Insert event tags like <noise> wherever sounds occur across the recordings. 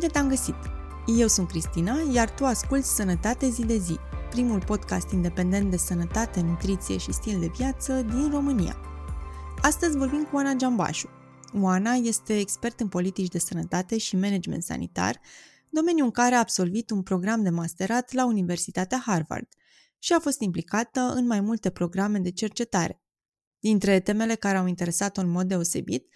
Bine te-am găsit! Eu sunt Cristina, iar tu asculti Sănătate zi de zi, primul podcast independent de sănătate, nutriție și stil de viață din România. Astăzi vorbim cu Oana Giambașu. Oana este expert în politici de sănătate și management sanitar, domeniu în care a absolvit un program de masterat la Universitatea Harvard și a fost implicată în mai multe programe de cercetare. Dintre temele care au interesat-o în mod deosebit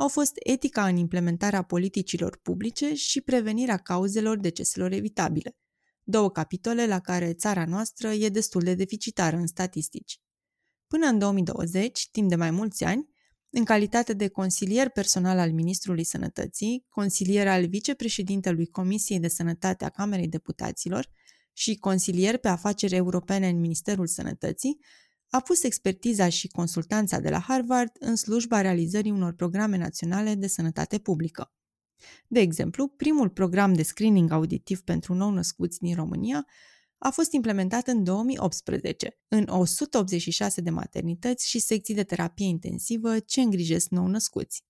au fost etica în implementarea politicilor publice și prevenirea cauzelor deceselor evitabile, două capitole la care țara noastră e destul de deficitară în statistici. Până în 2020, timp de mai mulți ani, în calitate de consilier personal al Ministrului Sănătății, consilier al vicepreședintelui Comisiei de Sănătate a Camerei Deputaților și consilier pe afaceri europene în Ministerul Sănătății, a pus expertiza și consultanța de la Harvard în slujba realizării unor programe naționale de sănătate publică. De exemplu, primul program de screening auditiv pentru nou-născuți din România a fost implementat în 2018 în 186 de maternități și secții de terapie intensivă ce îngrijesc nou-născuți.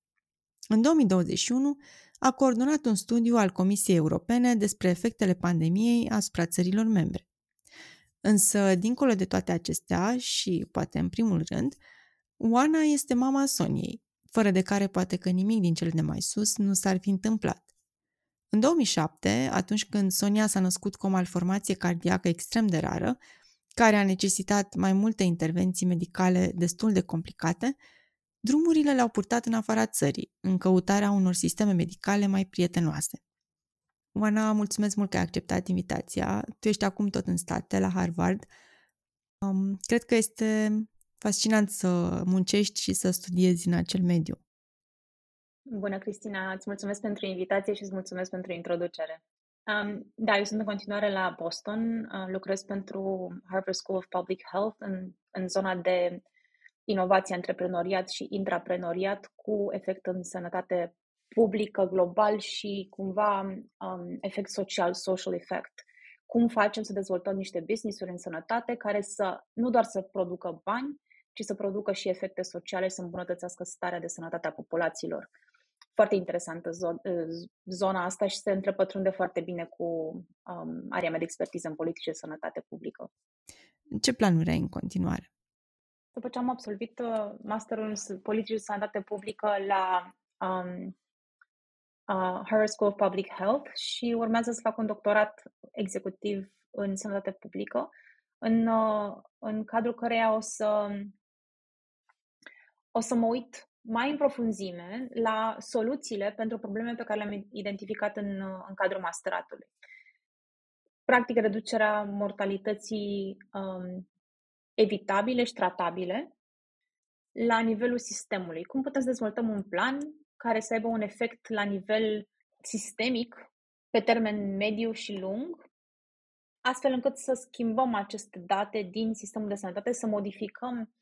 În 2021 a coordonat un studiu al Comisiei Europene despre efectele pandemiei asupra țărilor membre. Însă, dincolo de toate acestea și poate în primul rând, Oana este mama Soniei, fără de care poate că nimic din cel de mai sus nu s-ar fi întâmplat. În 2007, atunci când Sonia s-a născut cu o malformație cardiacă extrem de rară, care a necesitat mai multe intervenții medicale destul de complicate, drumurile le-au purtat în afara țării, în căutarea unor sisteme medicale mai prietenoase. Oana, mulțumesc mult că ai acceptat invitația. Tu ești acum tot în state, la Harvard. Um, cred că este fascinant să muncești și să studiezi în acel mediu. Bună, Cristina! Îți mulțumesc pentru invitație și îți mulțumesc pentru introducere. Um, da, eu sunt în continuare la Boston, uh, lucrez pentru Harvard School of Public Health în, în zona de inovație, antreprenoriat și intraprenoriat cu efect în sănătate publică, global și cumva um, efect social, social effect. Cum facem să dezvoltăm niște business-uri în sănătate care să nu doar să producă bani, ci să producă și efecte sociale, să îmbunătățească starea de sănătate a populațiilor. Foarte interesantă zona asta și se întrepătrunde foarte bine cu um, area mea de expertiză în politici de sănătate publică. Ce planuri ai în continuare? După ce am absolvit uh, masterul în politici de sănătate publică la um, uh, Harvard School of Public Health și urmează să fac un doctorat executiv în sănătate publică, în, uh, în cadrul căreia o să, o să mă uit mai în profunzime la soluțiile pentru probleme pe care le-am identificat în, în cadrul masteratului. Practic, reducerea mortalității um, evitabile și tratabile la nivelul sistemului. Cum putem să dezvoltăm un plan care să aibă un efect la nivel sistemic, pe termen mediu și lung, astfel încât să schimbăm aceste date din sistemul de sănătate, să modificăm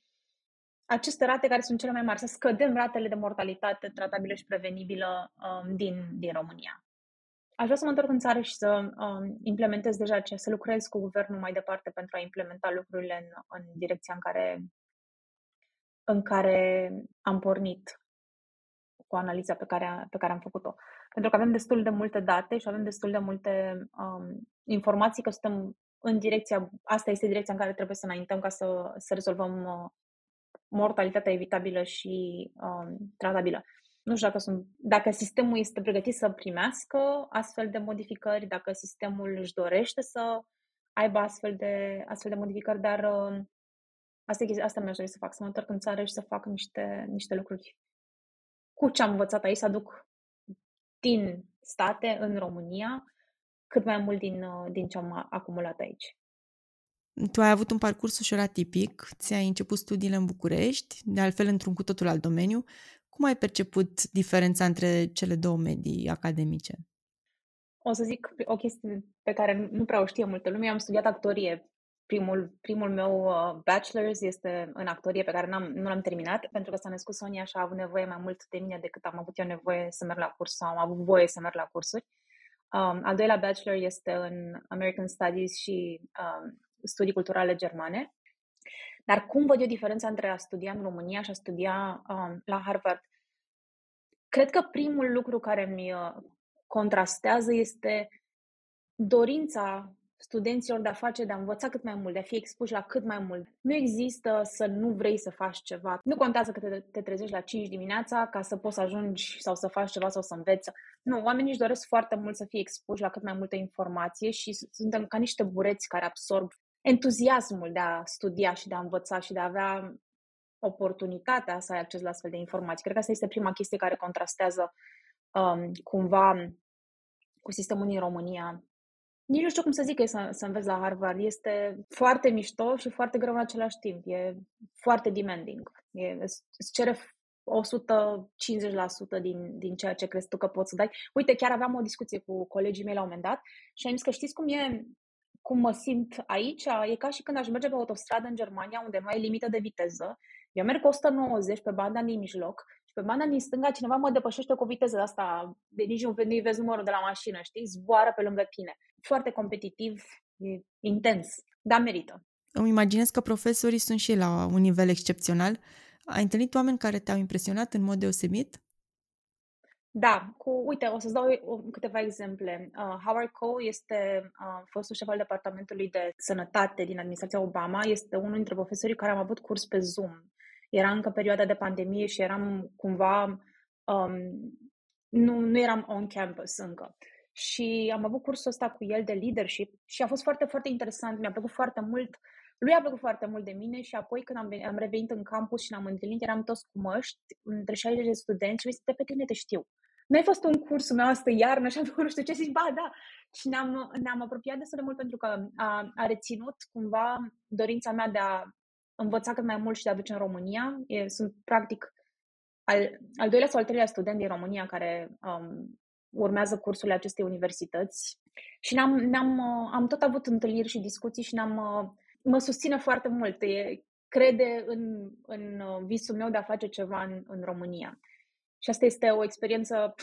aceste rate care sunt cele mai mari, să scădem ratele de mortalitate tratabilă și prevenibilă um, din, din România. Aș vrea să mă întorc în țară și să um, implementez deja ce, să lucrez cu guvernul mai departe pentru a implementa lucrurile în, în direcția în care, în care am pornit cu analiza pe care, pe care am făcut-o. Pentru că avem destul de multe date și avem destul de multe um, informații că suntem în direcția, asta este direcția în care trebuie să înaintăm ca să, să rezolvăm uh, mortalitatea evitabilă și um, tratabilă. Nu știu dacă, sunt, dacă sistemul este pregătit să primească astfel de modificări, dacă sistemul își dorește să aibă astfel de, astfel de modificări, dar uh, asta, asta mi-aș dori să fac, să mă întorc în țară și să fac niște, niște lucruri cu ce am învățat aici, să aduc din state în România cât mai mult din, uh, din ce am acumulat aici. Tu ai avut un parcurs ușor atipic, ți-ai început studiile în București, de altfel într-un cu totul alt domeniu. Cum ai perceput diferența între cele două medii academice? O să zic o chestie pe care nu prea o știe multă lume. Am studiat actorie primul, primul meu uh, bachelor's este în actorie pe care n-am, nu l-am terminat pentru că s-a născut Sonia și a avut nevoie mai mult de mine decât am avut eu nevoie să merg la curs sau am avut voie să merg la cursuri. Um, al doilea bachelor este în American Studies și um, studii culturale germane. Dar cum văd eu diferența între a studia în România și a studia um, la Harvard? Cred că primul lucru care mi, uh, contrastează este dorința studenților de a face, de a învăța cât mai mult, de a fi expuși la cât mai mult. Nu există să nu vrei să faci ceva. Nu contează că te, te trezești la 5 dimineața ca să poți să ajungi sau să faci ceva sau să înveți. Nu, oamenii își doresc foarte mult să fie expuși la cât mai multă informație și suntem ca niște bureți care absorb entuziasmul de a studia și de a învăța și de a avea oportunitatea să ai acces la astfel de informații. Cred că asta este prima chestie care contrastează um, cumva cu sistemul din România nici nu știu cum să zic că e să, să înveți la Harvard. Este foarte mișto și foarte greu în același timp. E foarte demanding. E, îți cere 150% din, din ceea ce crezi tu că poți să dai. Uite, chiar aveam o discuție cu colegii mei la un moment dat și am zis că știți cum e cum mă simt aici, e ca și când aș merge pe autostradă în Germania, unde nu ai limită de viteză. Eu merg 190 pe banda din mijloc și pe banda din stânga cineva mă depășește cu viteză asta, de nici nu, nu vezi numărul de la mașină, știi? Zboară pe lângă tine. Foarte competitiv, e intens, dar merită. Îmi imaginez că profesorii sunt și la un nivel excepțional. Ai întâlnit oameni care te-au impresionat în mod deosebit? Da, cu, uite, o să-ți dau câteva exemple. Uh, Howard Cole este uh, fostul șef al Departamentului de Sănătate din administrația Obama. Este unul dintre profesorii care am avut curs pe Zoom. Era încă perioada de pandemie și eram cumva... Um, nu, nu eram on campus încă. Și am avut cursul ăsta cu el de leadership și a fost foarte, foarte interesant. Mi-a plăcut foarte mult. Lui a plăcut foarte mult de mine și apoi când am, am revenit în campus și ne-am întâlnit, eram toți cu măști, între 60 de studenți și mi de pe tine te știu. Nu ai fost un cursul meu astă iarnă și am făcut nu știu ce, zici, ba, da. Și ne-am, ne-am apropiat destul de mult pentru că a, a reținut cumva dorința mea de a învăța cât mai mult și de a duce în România. E, sunt practic al, al doilea sau al treilea student din România care um, urmează cursurile acestei universități și ne-am, ne-am, am tot avut întâlniri și discuții și ne-am, mă susține foarte mult. E, crede în, în visul meu de a face ceva în, în România. Și asta este o experiență,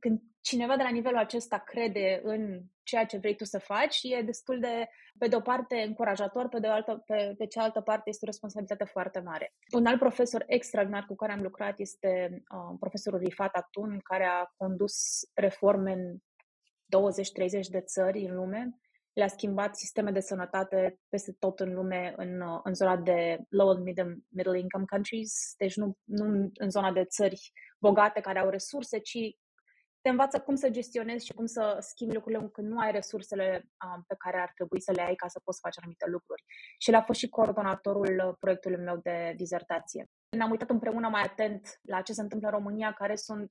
când cineva de la nivelul acesta crede în ceea ce vrei tu să faci, e destul de, pe de o parte, încurajator, pe de, o altă, pe, pe cealaltă parte este o responsabilitate foarte mare. Un alt profesor extraordinar cu care am lucrat este uh, profesorul Rifat Atun, care a condus reforme în 20-30 de țări în lume le-a schimbat sisteme de sănătate peste tot în lume, în, în zona de low and middle, middle income countries, deci nu, nu în zona de țări bogate care au resurse, ci te învață cum să gestionezi și cum să schimbi lucrurile când nu ai resursele um, pe care ar trebui să le ai ca să poți face anumite lucruri. Și el a fost și coordonatorul proiectului meu de dizertație. Ne-am uitat împreună mai atent la ce se întâmplă în România, care sunt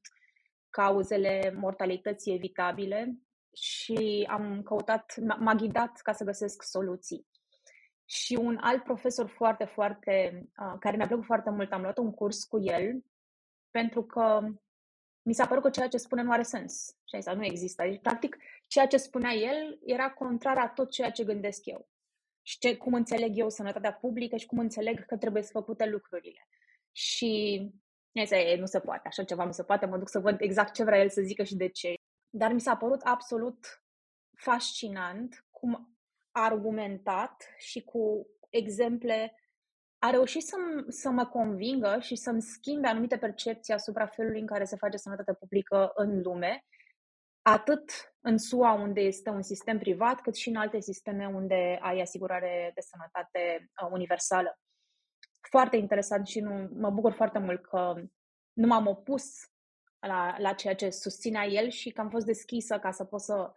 cauzele mortalității evitabile și am căutat, m-a ghidat ca să găsesc soluții. Și un alt profesor foarte, foarte, uh, care mi-a plăcut foarte mult, am luat un curs cu el, pentru că mi s-a părut că ceea ce spune nu are sens. Și asta nu există. Deci, practic, ceea ce spunea el era contrar a tot ceea ce gândesc eu. Și ce, cum înțeleg eu sănătatea publică și cum înțeleg că trebuie să făcute lucrurile. Și asta e, nu se poate, așa ceva nu se poate, mă duc să văd exact ce vrea el să zică și de ce. Dar mi s-a părut absolut fascinant cum a argumentat și cu exemple a reușit să, să mă convingă și să-mi schimbe anumite percepții asupra felului în care se face sănătate publică în lume, atât în SUA, unde este un sistem privat, cât și în alte sisteme unde ai asigurare de sănătate uh, universală. Foarte interesant și nu, mă bucur foarte mult că nu m-am opus la, la ceea ce susținea el și că am fost deschisă ca să pot să, să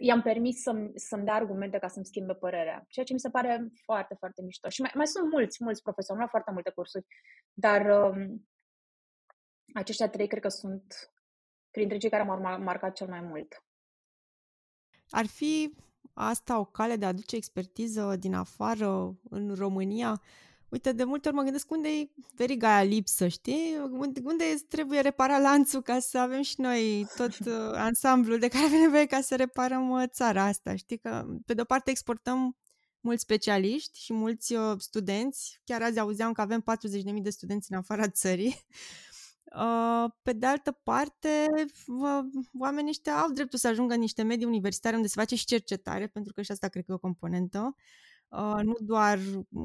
i-am permis să-mi, să-mi dea argumente ca să-mi schimbe părerea. Ceea ce mi se pare foarte, foarte mișto. Și mai, mai sunt mulți, mulți profesori, nu au foarte multe cursuri, dar um, aceștia trei cred că sunt printre cei care m-au marcat cel mai mult. Ar fi asta o cale de a aduce expertiză din afară în România? Uite, de multe ori mă gândesc unde e veriga aia lipsă, știi? Unde, unde trebuie reparat lanțul ca să avem și noi tot <laughs> uh, ansamblul de care avem nevoie ca să reparăm uh, țara asta, știi? Că, pe de-o parte, exportăm mulți specialiști și mulți uh, studenți. Chiar azi auzeam că avem 40.000 de studenți în afara <laughs> țării. Uh, pe de altă parte, oamenii ăștia au dreptul să ajungă în niște medii universitare unde se face și cercetare, pentru că și asta cred că e o componentă uh, nu doar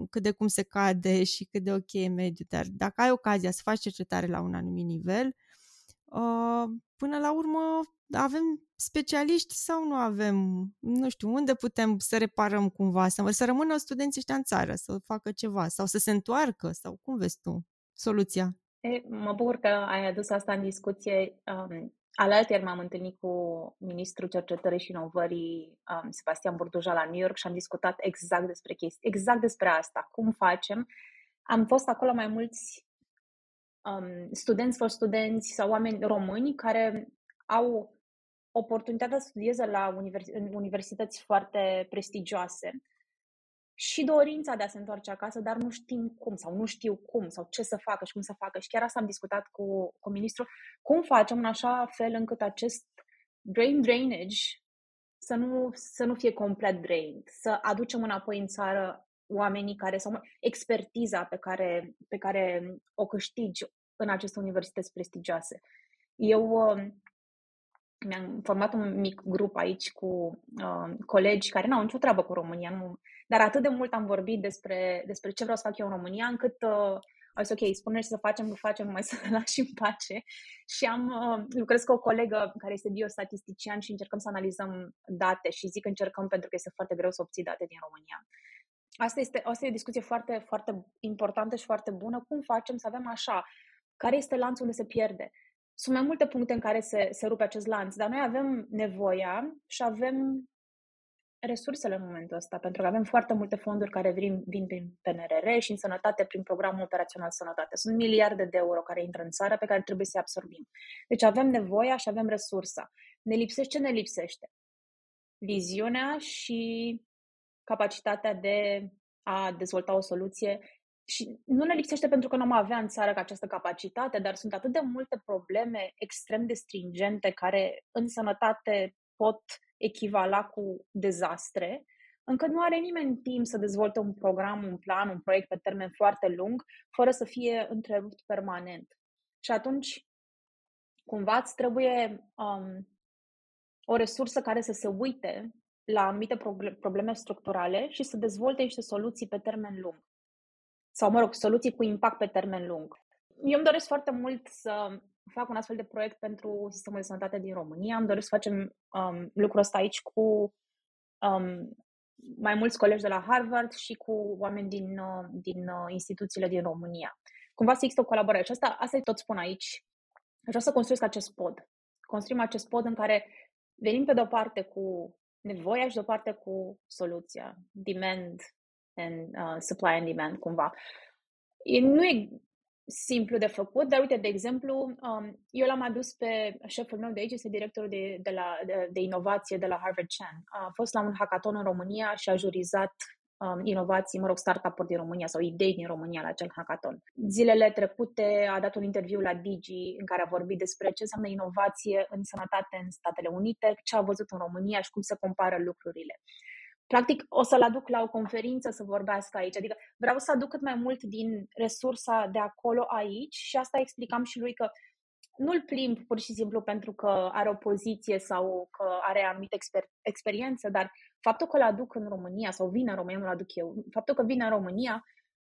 cât de cum se cade și cât de ok e mediu, dar dacă ai ocazia să faci cercetare la un anumit nivel, uh, până la urmă avem specialiști sau nu avem, nu știu, unde putem să reparăm cumva, să, să rămână studenții ăștia în țară, să facă ceva sau să se întoarcă sau cum vezi tu soluția? E, mă bucur că ai adus asta în discuție. Um, Alaltieri m-am întâlnit cu ministrul cercetării și inovării um, Sebastian Burduja la New York și am discutat exact despre chestii, exact despre asta, cum facem. Am fost acolo mai mulți um, studenți for studenți sau oameni români care au oportunitatea să studieze la univers- în universități foarte prestigioase și dorința de a se întoarce acasă, dar nu știm cum sau nu știu cum sau ce să facă și cum să facă. Și chiar asta am discutat cu, cu ministrul. Cum facem în așa fel încât acest brain drainage să nu, să nu fie complet drained, să aducem înapoi în țară oamenii care sau expertiza pe care, pe care o câștigi în aceste universități prestigioase. Eu uh, mi-am format un mic grup aici cu uh, colegi care nu au nicio treabă cu România, nu, dar atât de mult am vorbit despre, despre ce vreau să fac eu în România, încât uh, am zis, ok, spune să facem, nu facem, mai să <laughs> ne lași în pace. Și am, uh, lucrez cu o colegă care este biostatistician și încercăm să analizăm date și zic încercăm pentru că este foarte greu să obții date din România. Asta este, asta e o discuție foarte, foarte importantă și foarte bună. Cum facem să avem așa? Care este lanțul unde se pierde? Sunt mai multe puncte în care se, se rupe acest lanț, dar noi avem nevoia și avem resursele în momentul ăsta, pentru că avem foarte multe fonduri care vin, vin prin PNRR și în sănătate prin programul operațional sănătate. Sunt miliarde de euro care intră în țară pe care trebuie să-i absorbim. Deci avem nevoia și avem resursa. Ne lipsește, ce ne lipsește? Viziunea și capacitatea de a dezvolta o soluție și nu ne lipsește pentru că nu am avea în țară această capacitate, dar sunt atât de multe probleme extrem de stringente care în sănătate pot echivala cu dezastre, încât nu are nimeni timp să dezvolte un program, un plan, un proiect pe termen foarte lung, fără să fie întrerupt permanent. Și atunci, cumva, îți trebuie um, o resursă care să se uite la anumite probleme structurale și să dezvolte niște soluții pe termen lung. Sau, mă rog, soluții cu impact pe termen lung. Eu îmi doresc foarte mult să fac un astfel de proiect pentru sistemul de sănătate din România. Îmi doresc să facem um, lucrul ăsta aici cu um, mai mulți colegi de la Harvard și cu oameni din, uh, din uh, instituțiile din România. Cumva să există o colaborare. Și asta, asta tot spun aici. Vreau să construiesc acest pod. Construim acest pod în care venim pe de-o parte cu nevoia și de-o parte cu soluția. Demand and uh, supply and demand, cumva. E, nu e simplu de făcut, dar uite, de exemplu, um, eu l-am adus pe șeful meu de aici, este directorul de, de, la, de, de inovație de la Harvard Chan. A fost la un hackathon în România și a jurizat um, inovații, mă rog, startup-uri din România sau idei din România la acel hackathon. Zilele trecute a dat un interviu la Digi în care a vorbit despre ce înseamnă inovație în sănătate în Statele Unite, ce a văzut în România și cum se compară lucrurile practic o să-l aduc la o conferință să vorbească aici. Adică vreau să aduc cât mai mult din resursa de acolo aici și asta explicam și lui că nu-l plimb pur și simplu pentru că are o poziție sau că are anumită exper- experiență, dar faptul că îl aduc în România sau vine în România, nu-l aduc eu, faptul că vine în România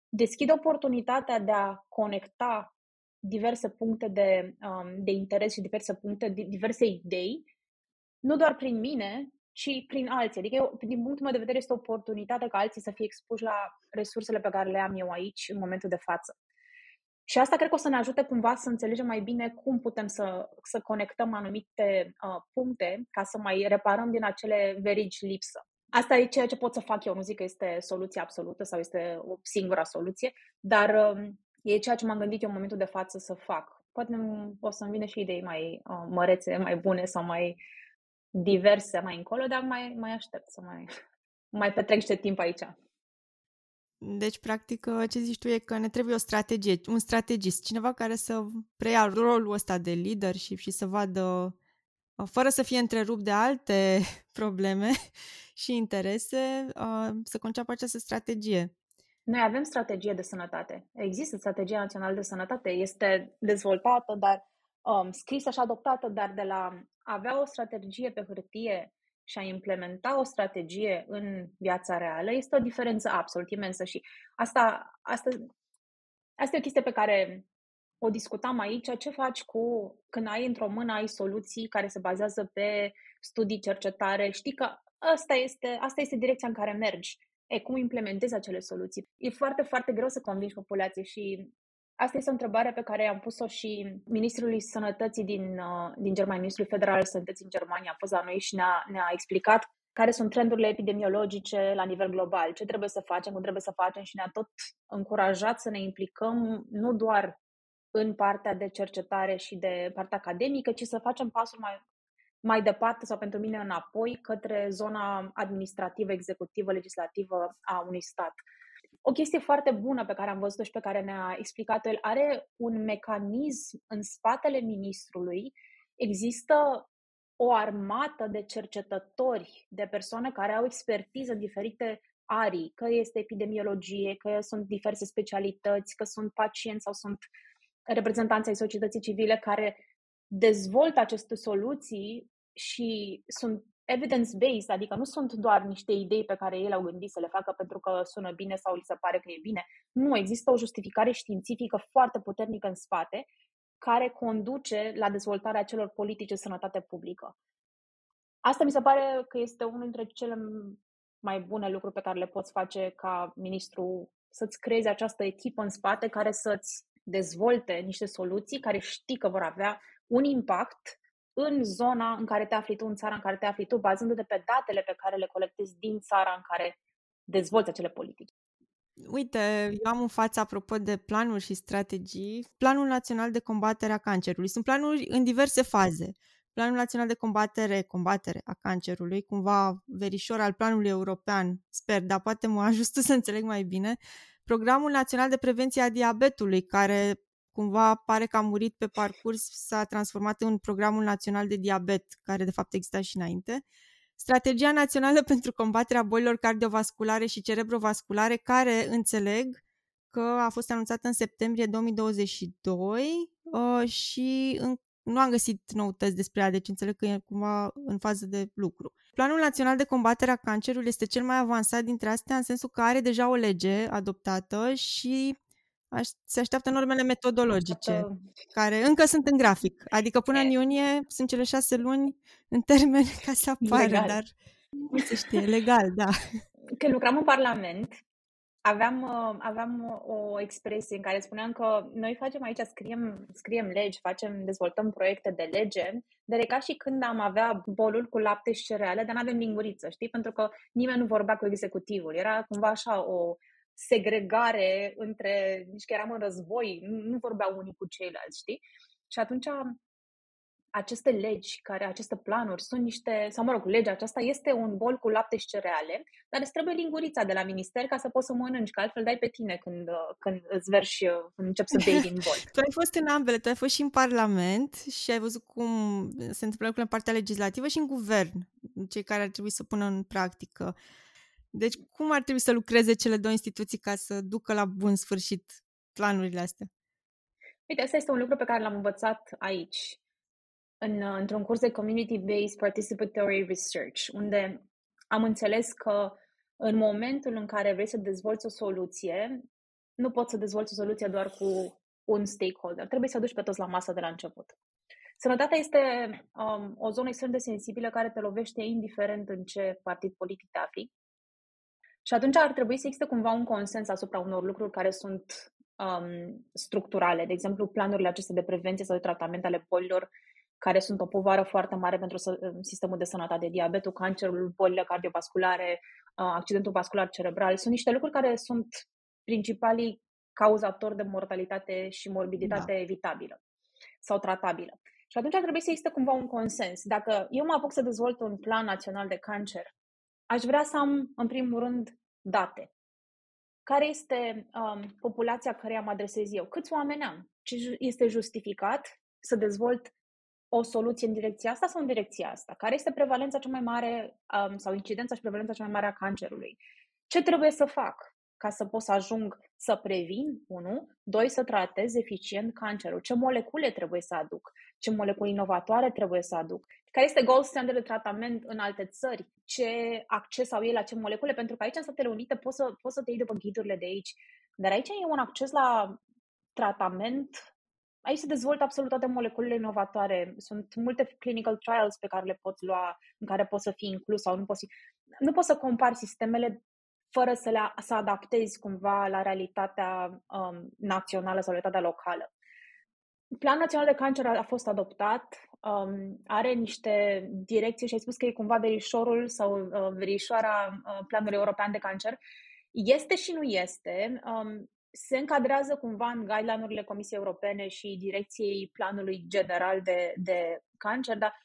deschide oportunitatea de a conecta diverse puncte de, um, de interes și diverse puncte, diverse idei, nu doar prin mine, ci prin alții. Adică, eu, din punctul meu de vedere, este o oportunitate ca alții să fie expuși la resursele pe care le am eu aici, în momentul de față. Și asta cred că o să ne ajute cumva să înțelegem mai bine cum putem să, să conectăm anumite uh, puncte ca să mai reparăm din acele verigi lipsă. Asta e ceea ce pot să fac eu. Nu zic că este soluția absolută sau este o singura soluție, dar uh, e ceea ce m-am gândit eu în momentul de față să fac. Poate o să-mi vină și idei mai uh, mărețe, mai bune sau mai diverse mai încolo, dar mai, mai aștept să mai, mai petrec niște timp aici. Deci, practic, ce zici tu e că ne trebuie o strategie, un strategist, cineva care să preia rolul ăsta de leadership și să vadă, fără să fie întrerupt de alte <laughs> probleme <laughs> și interese, să conceapă această strategie. Noi avem strategie de sănătate. Există strategia națională de sănătate. Este dezvoltată, dar um, scrisă și adoptată, dar de la avea o strategie pe hârtie și a implementa o strategie în viața reală este o diferență absolut imensă și asta, asta, asta e o chestie pe care o discutam aici, ce faci cu când ai într-o mână ai soluții care se bazează pe studii, cercetare, știi că asta este, asta este direcția în care mergi. E, cum implementezi acele soluții? E foarte, foarte greu să convingi populația și asta este o întrebare pe care am pus-o și ministrului sănătății din, uh, din Germania, ministrul federal al sănătății în Germania a fost la noi și ne-a, ne-a explicat care sunt trendurile epidemiologice la nivel global, ce trebuie să facem, cum trebuie să facem și ne-a tot încurajat să ne implicăm nu doar în partea de cercetare și de partea academică, ci să facem pasul mai, mai departe sau pentru mine înapoi către zona administrativă, executivă, legislativă a unui stat. O chestie foarte bună pe care am văzut-o și pe care ne-a explicat el, are un mecanism în spatele ministrului. Există o armată de cercetători, de persoane care au expertiză în diferite arii, că este epidemiologie, că sunt diverse specialități, că sunt pacienți sau sunt reprezentanții ai societății civile care dezvoltă aceste soluții și sunt evidence-based, adică nu sunt doar niște idei pe care ei le-au gândit să le facă pentru că sună bine sau li se pare că e bine. Nu, există o justificare științifică foarte puternică în spate care conduce la dezvoltarea acelor politici de sănătate publică. Asta mi se pare că este unul dintre cele mai bune lucruri pe care le poți face ca ministru, să-ți creezi această echipă în spate care să-ți dezvolte niște soluții care știi că vor avea un impact în zona în care te afli tu, în țara în care te afli tu, bazându-te pe datele pe care le colectezi din țara în care dezvolți acele politici. Uite, eu am în față, apropo de planuri și strategii, Planul Național de Combatere a Cancerului. Sunt planuri în diverse faze. Planul Național de Combatere, combatere a cancerului, cumva verișor al planului european, sper, dar poate mă <laughs> ajut să înțeleg mai bine. Programul Național de Prevenție a Diabetului, care cumva pare că a murit pe parcurs, s-a transformat în Programul Național de Diabet, care de fapt exista și înainte. Strategia Națională <laughs> pentru combaterea bolilor cardiovasculare și cerebrovasculare, care înțeleg că a fost anunțată în septembrie 2022 uh, și în, nu am găsit noutăți despre ea, deci înțeleg că e cumva în fază de lucru. Planul Național de Combatere a Cancerului este cel mai avansat dintre astea, în sensul că are deja o lege adoptată și se așteaptă normele metodologice, Așteaptă... care încă sunt în grafic. Adică până în iunie sunt cele șase luni în termen ca să apară, legal. dar nu se știe, legal, da. Când lucram în Parlament, aveam, uh, aveam o expresie în care spuneam că noi facem aici, scriem, scriem legi, facem, dezvoltăm proiecte de lege, dar e ca și când am avea bolul cu lapte și cereale, dar nu avem linguriță, știi? Pentru că nimeni nu vorbea cu executivul. Era cumva așa o, segregare între, nici că eram în război, nu, nu vorbeau unii cu ceilalți, știi? Și atunci aceste legi, care aceste planuri sunt niște, sau mă rog, legea aceasta este un bol cu lapte și cereale, dar îți trebuie lingurița de la minister ca să poți să mănânci, că altfel dai pe tine când, când îți verși, când începi să bei din bol. <laughs> tu ai fost în ambele, tu ai fost și în Parlament și ai văzut cum se întâmplă lucrurile în partea legislativă și în guvern, cei care ar trebui să pună în practică deci cum ar trebui să lucreze cele două instituții ca să ducă la bun sfârșit planurile astea? Uite, asta este un lucru pe care l-am învățat aici, în, într-un curs de Community-Based Participatory Research, unde am înțeles că în momentul în care vrei să dezvolți o soluție, nu poți să dezvolți o soluție doar cu un stakeholder. Trebuie să aduci pe toți la masă de la început. Sănătatea este um, o zonă extrem de sensibilă care te lovește indiferent în ce partid politic te afli. Și atunci ar trebui să existe cumva un consens asupra unor lucruri care sunt um, structurale. De exemplu, planurile acestea de prevenție sau de tratament ale bolilor care sunt o povară foarte mare pentru um, sistemul de sănătate, diabetul, cancerul, bolile cardiovasculare, uh, accidentul vascular cerebral. Sunt niște lucruri care sunt principalii cauzatori de mortalitate și morbiditate da. evitabilă sau tratabilă. Și atunci ar trebui să existe cumva un consens. Dacă eu mă apuc să dezvolt un plan național de cancer aș vrea să am, în primul rând, date. Care este um, populația care am adresez eu? Câți oameni am? Ce este justificat să dezvolt o soluție în direcția asta sau în direcția asta? Care este prevalența cea mai mare um, sau incidența și prevalența cea mai mare a cancerului? Ce trebuie să fac? ca să pot să ajung să previn, unu, doi, să tratez eficient cancerul. Ce molecule trebuie să aduc? Ce molecule inovatoare trebuie să aduc? Care este gold standard de tratament în alte țări? Ce acces au ei la ce molecule? Pentru că aici, în Statele Unite, poți să, poți să te iei după ghidurile de aici. Dar aici e un acces la tratament aici se dezvoltă absolut toate moleculele inovatoare. Sunt multe clinical trials pe care le poți lua, în care poți să fii inclus sau nu poți, nu poți să compari sistemele fără să, le, să adaptezi cumva la realitatea um, națională sau realitatea locală. Planul Național de Cancer a, a fost adoptat, um, are niște direcții și ai spus că e cumva verișorul sau uh, verișoara uh, Planului European de Cancer. Este și nu este. Um, se încadrează cumva în guideline-urile Comisiei Europene și direcției planului general de, de cancer, dar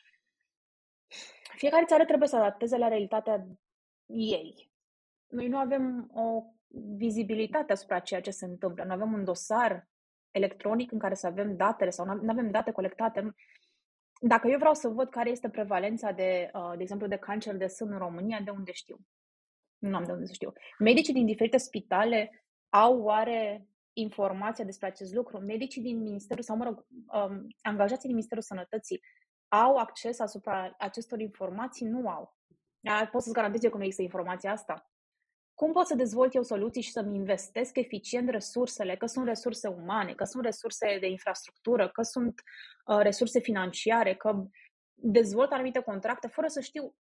fiecare țară trebuie să adapteze la realitatea ei. Noi nu avem o vizibilitate asupra ceea ce se întâmplă. Nu avem un dosar electronic în care să avem datele sau nu avem date colectate. Dacă eu vreau să văd care este prevalența de, uh, de exemplu, de cancer de sân în România, de unde știu? Nu am de unde să știu. Medicii din diferite spitale au oare informația despre acest lucru? Medicii din Ministerul, sau mă rog, um, angajații din Ministerul Sănătății au acces asupra acestor informații? Nu au. Pot să-ți garantez eu că nu există informația asta. Cum pot să dezvolt eu soluții și să-mi investesc eficient resursele, că sunt resurse umane, că sunt resurse de infrastructură, că sunt uh, resurse financiare, că dezvolt anumite contracte fără să știu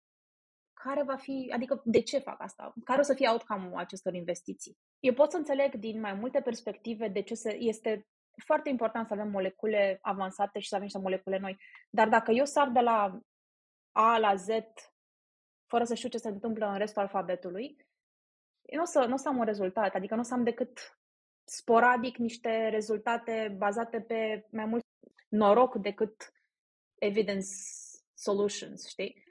care va fi, adică de ce fac asta, care o să fie outcome-ul acestor investiții. Eu pot să înțeleg din mai multe perspective de ce se, este foarte important să avem molecule avansate și să avem niște molecule noi, dar dacă eu sar de la A la Z fără să știu ce se întâmplă în restul alfabetului, nu o să, nu o să am un rezultat, adică nu o să am decât sporadic niște rezultate bazate pe mai mult noroc decât evidence solutions, știi?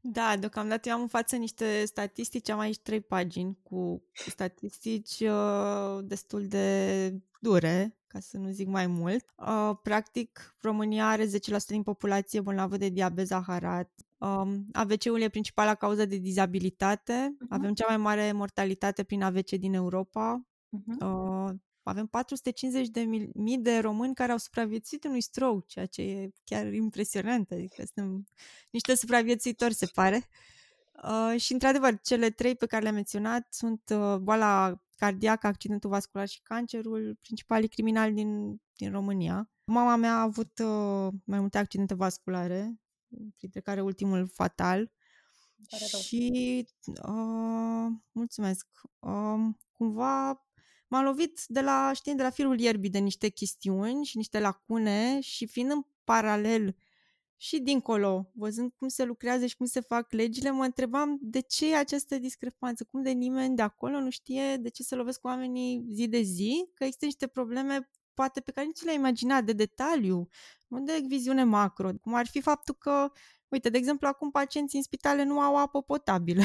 Da, deocamdată eu am în față niște statistici, am aici trei pagini cu statistici uh, destul de dure, ca să nu zic mai mult. Uh, practic, România are 10% din populație bolnavă de diabet zaharat. Um, AVC-ul e principala cauză de dizabilitate. Uh-huh. Avem cea mai mare mortalitate prin AVC din Europa. Uh-huh. Uh, avem 450 de mii de români care au supraviețuit unui stroke, ceea ce e chiar impresionant, adică suntem niște supraviețuitori, se pare. Uh, și, într-adevăr, cele trei pe care le-am menționat sunt uh, boala cardiacă, accidentul vascular și cancerul, principalii criminali din, din România. Mama mea a avut uh, mai multe accidente vasculare, printre care ultimul fatal. Și uh, mulțumesc. Uh, cumva m-am lovit de la, știi, de la firul ierbii de niște chestiuni și niște lacune și fiind în paralel și dincolo, văzând cum se lucrează și cum se fac legile, mă întrebam de ce e această discrepanță, cum de nimeni de acolo nu știe de ce se lovesc oamenii zi de zi, că există niște probleme poate pe care nici le-ai imaginat de detaliu, nu de viziune macro, cum ar fi faptul că, uite, de exemplu, acum pacienții în spitale nu au apă potabilă.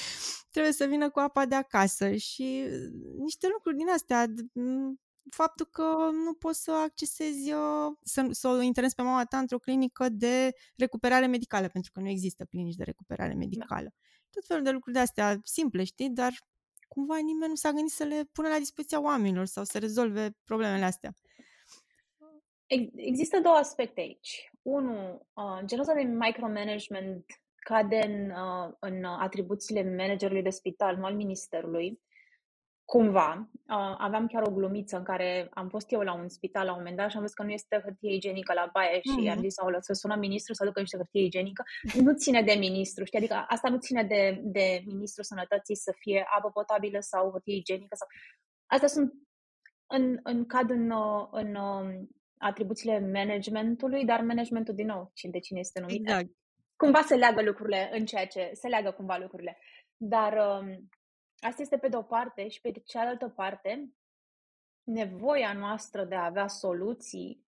<laughs> Trebuie să vină cu apa de acasă și uh, niște lucruri din astea. Faptul că nu poți să accesezi, uh, să, să o internezi pe mama ta într-o clinică de recuperare medicală, pentru că nu există clinici de recuperare da. medicală. Da. Tot felul de lucruri de astea simple, știi, dar cumva nimeni nu s-a gândit să le pună la dispoziția oamenilor sau să rezolve problemele astea. Există două aspecte aici. Unul, uh, genul ăsta de micromanagement cade în, uh, în atribuțiile managerului de spital, nu al ministerului. Cumva, uh, aveam chiar o glumiță în care am fost eu la un spital la un moment dat și am văzut că nu este hârtie igienică la baie și mm-hmm. am zis, sau să sună ministru să aducă niște hârtie igienică. Nu ține de ministru, știi? Adică asta nu ține de, de ministru sănătății să fie apă potabilă sau hârtie igienică. Sau... Astea sunt în, în cad în, în um, atribuțiile managementului, dar managementul, din nou, de cine este numit. Exact. Cumva se leagă lucrurile în ceea ce se leagă cumva lucrurile. Dar um, asta este pe de o parte și pe de cealaltă parte, nevoia noastră de a avea soluții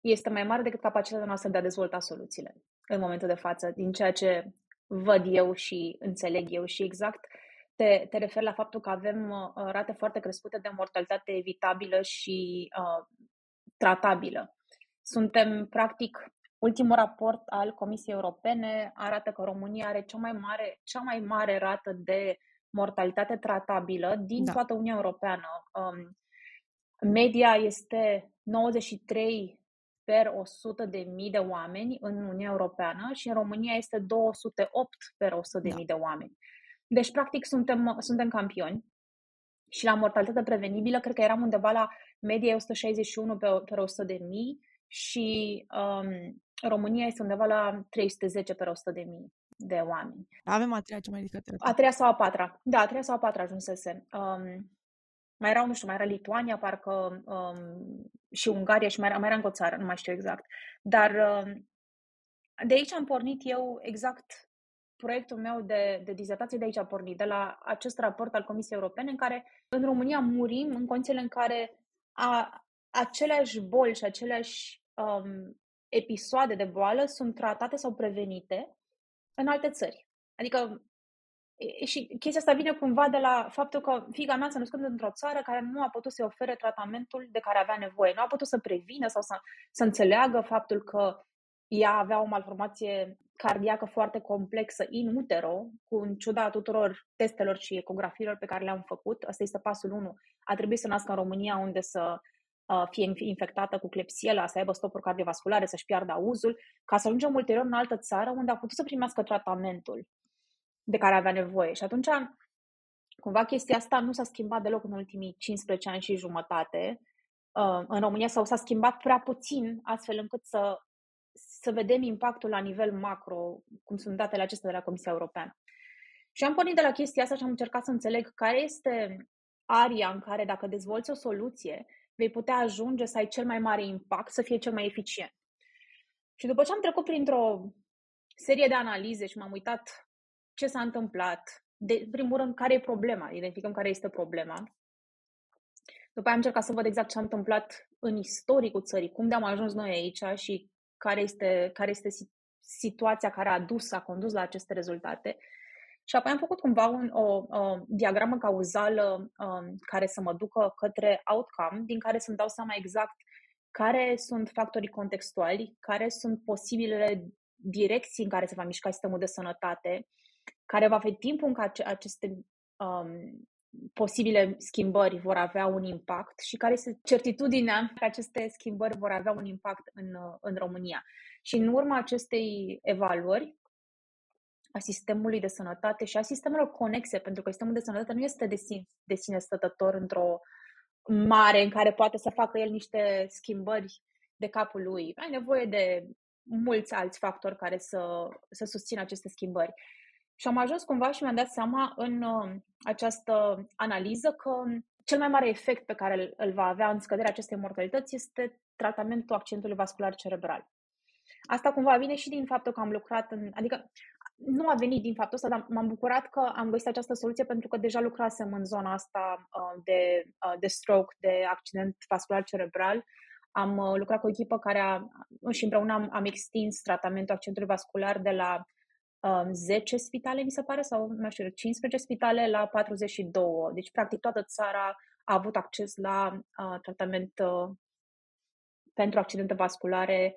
este mai mare decât capacitatea noastră de a dezvolta soluțiile în momentul de față, din ceea ce văd eu și înțeleg eu și exact te, te referi la faptul că avem uh, rate foarte crescute de mortalitate evitabilă și uh, tratabilă. Suntem, practic, ultimul raport al Comisiei Europene arată că România are cea mai mare, cea mai mare rată de mortalitate tratabilă din da. toată Uniunea Europeană. Um, media este 93 per 100 de mii de oameni în Uniunea Europeană și în România este 208 per 100 de da. mii de oameni. Deci, practic, suntem, suntem campioni și la mortalitate prevenibilă, cred că eram undeva la media e 161 pe, pe 100 de mii și um, România este undeva la 310 pe 100 de mii de oameni. Avem a treia cea mai ridicată. A treia sau a patra. Da, a treia sau a patra ajunsese. Um, mai erau, nu știu, mai era Lituania, parcă, um, și Ungaria și mai era, mai era încă o țară, nu mai știu exact. Dar um, de aici am pornit eu exact proiectul meu de, de dizertație de aici a pornit, de la acest raport al Comisiei Europene, în care în România murim în condițiile în care a, aceleași boli și aceleași um, episoade de boală sunt tratate sau prevenite în alte țări. Adică și chestia asta vine cumva de la faptul că figa mea s-a născut într-o țară care nu a putut să-i ofere tratamentul de care avea nevoie. Nu a putut să prevină sau să, să înțeleagă faptul că ea avea o malformație cardiacă foarte complexă in utero, cu în ciuda tuturor testelor și ecografiilor pe care le-am făcut. Asta este pasul 1. A trebuit să nască în România unde să uh, fie infectată cu clepsiela, să aibă stopuri cardiovasculare, să-și piardă auzul, ca să ajungem ulterior în altă țară unde a putut să primească tratamentul de care avea nevoie. Și atunci, cumva, chestia asta nu s-a schimbat deloc în ultimii 15 ani și jumătate. Uh, în România sau s-a schimbat prea puțin, astfel încât să, să vedem impactul la nivel macro, cum sunt datele acestea de la Comisia Europeană. Și am pornit de la chestia asta și am încercat să înțeleg care este aria în care, dacă dezvolți o soluție, vei putea ajunge să ai cel mai mare impact, să fie cel mai eficient. Și după ce am trecut printr-o serie de analize și m-am uitat ce s-a întâmplat, de, în primul rând, care e problema, identificăm care este problema. După aia am încercat să văd exact ce a întâmplat în istoricul țării, cum de-am ajuns noi aici și care este, care este situația care a dus, a condus la aceste rezultate. Și apoi am făcut cumva un, o, o diagramă cauzală um, care să mă ducă către outcome, din care să-mi dau seama exact care sunt factorii contextuali, care sunt posibilele direcții în care se va mișca sistemul de sănătate, care va fi timpul în care aceste um, posibile schimbări vor avea un impact și care este certitudinea că aceste schimbări vor avea un impact în, în România. Și în urma acestei evaluări a sistemului de sănătate și a sistemelor conexe, pentru că sistemul de sănătate nu este de sine, de sine stătător într-o mare în care poate să facă el niște schimbări de capul lui. Ai nevoie de mulți alți factori care să, să susțină aceste schimbări. Și am ajuns cumva și mi-am dat seama în uh, această analiză că cel mai mare efect pe care îl, îl va avea în scăderea acestei mortalități este tratamentul accentului vascular cerebral. Asta cumva vine și din faptul că am lucrat în... Adică nu a venit din faptul ăsta, dar m-am bucurat că am găsit această soluție pentru că deja lucrasem în zona asta uh, de, uh, de stroke, de accident vascular cerebral. Am uh, lucrat cu o echipă care a, și împreună am, am extins tratamentul accentului vascular de la um, 10 spitale, mi se pare, sau nu știu, 15 spitale la 42. Deci, practic, toată țara a avut acces la uh, tratament uh, pentru accidente vasculare.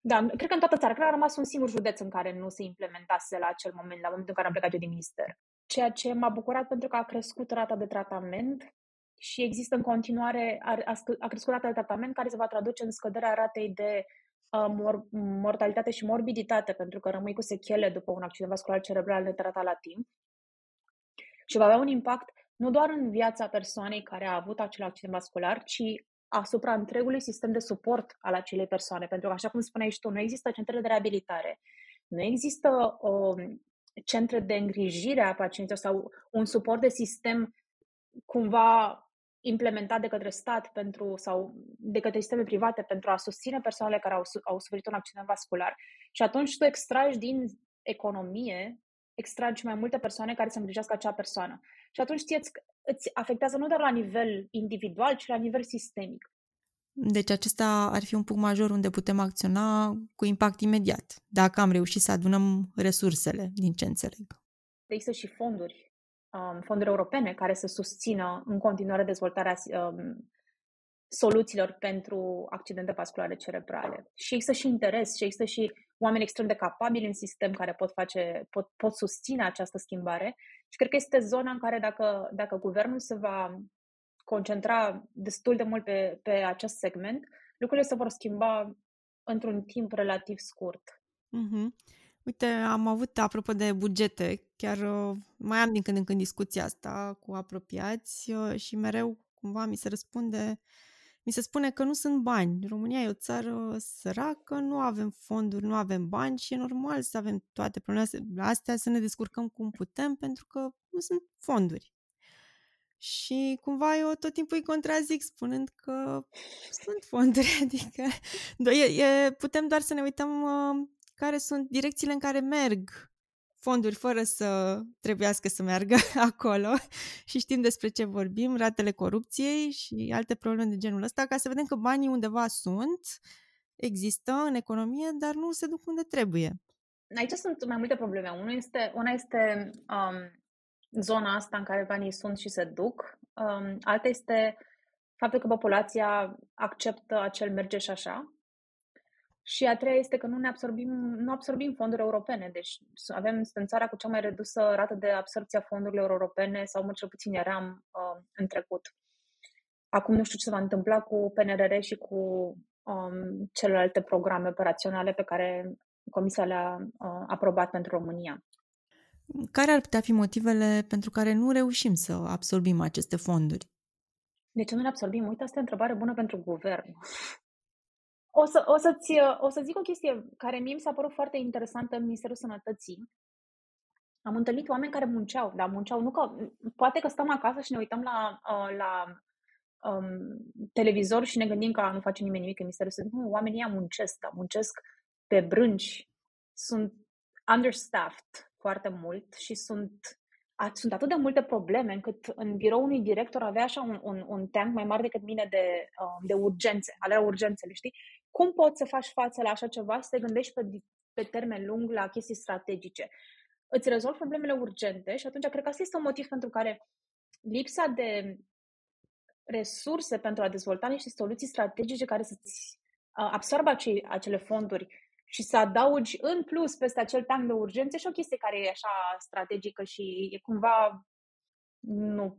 Da, cred că în toată țara. Cred că a rămas un singur județ în care nu se implementase la acel moment, la momentul în care am plecat eu din minister. Ceea ce m-a bucurat pentru că a crescut rata de tratament și există în continuare, a, a crescut rata de tratament care se va traduce în scăderea ratei de mor- mortalitate și morbiditate, pentru că rămâi cu sechele după un accident vascular cerebral netratat la timp. Și va avea un impact nu doar în viața persoanei care a avut acel accident vascular, ci asupra întregului sistem de suport al acelei persoane. Pentru că, așa cum spuneai și tu, nu există centre de reabilitare, nu există o centre de îngrijire a pacienților sau un suport de sistem cumva implementat de către stat pentru, sau de către sisteme private pentru a susține persoanele care au, au suferit un accident vascular. Și atunci tu extragi din economie, extragi mai multe persoane care să îngrijească acea persoană. Și atunci ție îți, îți afectează nu doar la nivel individual, ci la nivel sistemic. Deci acesta ar fi un punct major unde putem acționa cu impact imediat, dacă am reușit să adunăm resursele, din ce înțeleg. Există și fonduri um, fonduri europene care să susțină în continuare dezvoltarea um, soluțiilor pentru accidente vasculare cerebrale. Și există și interes și există și oameni extrem de capabili în sistem care pot, face, pot, pot susține această schimbare. Și cred că este zona în care dacă, dacă guvernul se va concentra destul de mult pe, pe acest segment, lucrurile se vor schimba într-un timp relativ scurt. Mm-hmm. Uite, am avut, apropo de bugete, chiar uh, mai am din când în când discuția asta cu apropiați uh, și mereu cumva mi se răspunde mi se spune că nu sunt bani. România e o țară săracă, nu avem fonduri, nu avem bani și e normal să avem toate problemele astea, să ne descurcăm cum putem, pentru că nu sunt fonduri. Și cumva eu tot timpul îi contrazic spunând că sunt fonduri, <laughs> adică e, e, putem doar să ne uităm uh, care sunt direcțiile în care merg fonduri fără să trebuiască să meargă <laughs> acolo și știm despre ce vorbim, ratele corupției și alte probleme de genul ăsta, ca să vedem că banii undeva sunt, există în economie, dar nu se duc unde trebuie. Aici sunt mai multe probleme. Una este, una este um, zona asta în care banii sunt și se duc. Um, alta este faptul că populația acceptă acel merge și așa. Și a treia este că nu ne absorbim, nu absorbim fonduri europene. Deci avem, suntem țara cu cea mai redusă rată de absorpție a fondurilor europene, sau mult cel puțin eram uh, în trecut. Acum nu știu ce se va întâmpla cu PNRR și cu um, celelalte programe operaționale pe care Comisia le-a uh, aprobat pentru România. Care ar putea fi motivele pentru care nu reușim să absorbim aceste fonduri? De ce nu le absorbim? Uite, asta e o întrebare bună pentru guvern. O să, o, să-ți, o să zic o chestie care mie mi s-a părut foarte interesantă în Ministerul Sănătății. Am întâlnit oameni care munceau, dar munceau, nu că, poate că stăm acasă și ne uităm la, uh, la um, televizor și ne gândim că nu face nimeni nimic în Ministerul Sănătății. Nu, oamenii ăia muncesc, dar muncesc pe brânci, sunt understaffed, foarte mult și sunt, a, sunt atât de multe probleme încât în biroul unui director avea așa un, un, un tank mai mare decât mine de, uh, de urgențe, alea urgențele, știi? Cum poți să faci față la așa ceva, să te gândești pe, pe termen lung la chestii strategice? Îți rezolvi problemele urgente și atunci cred că asta este un motiv pentru care lipsa de resurse pentru a dezvolta niște soluții strategice care să-ți uh, absorbă acele fonduri și să adaugi în plus peste acel tank de urgențe și o chestie care e așa strategică și e cumva nu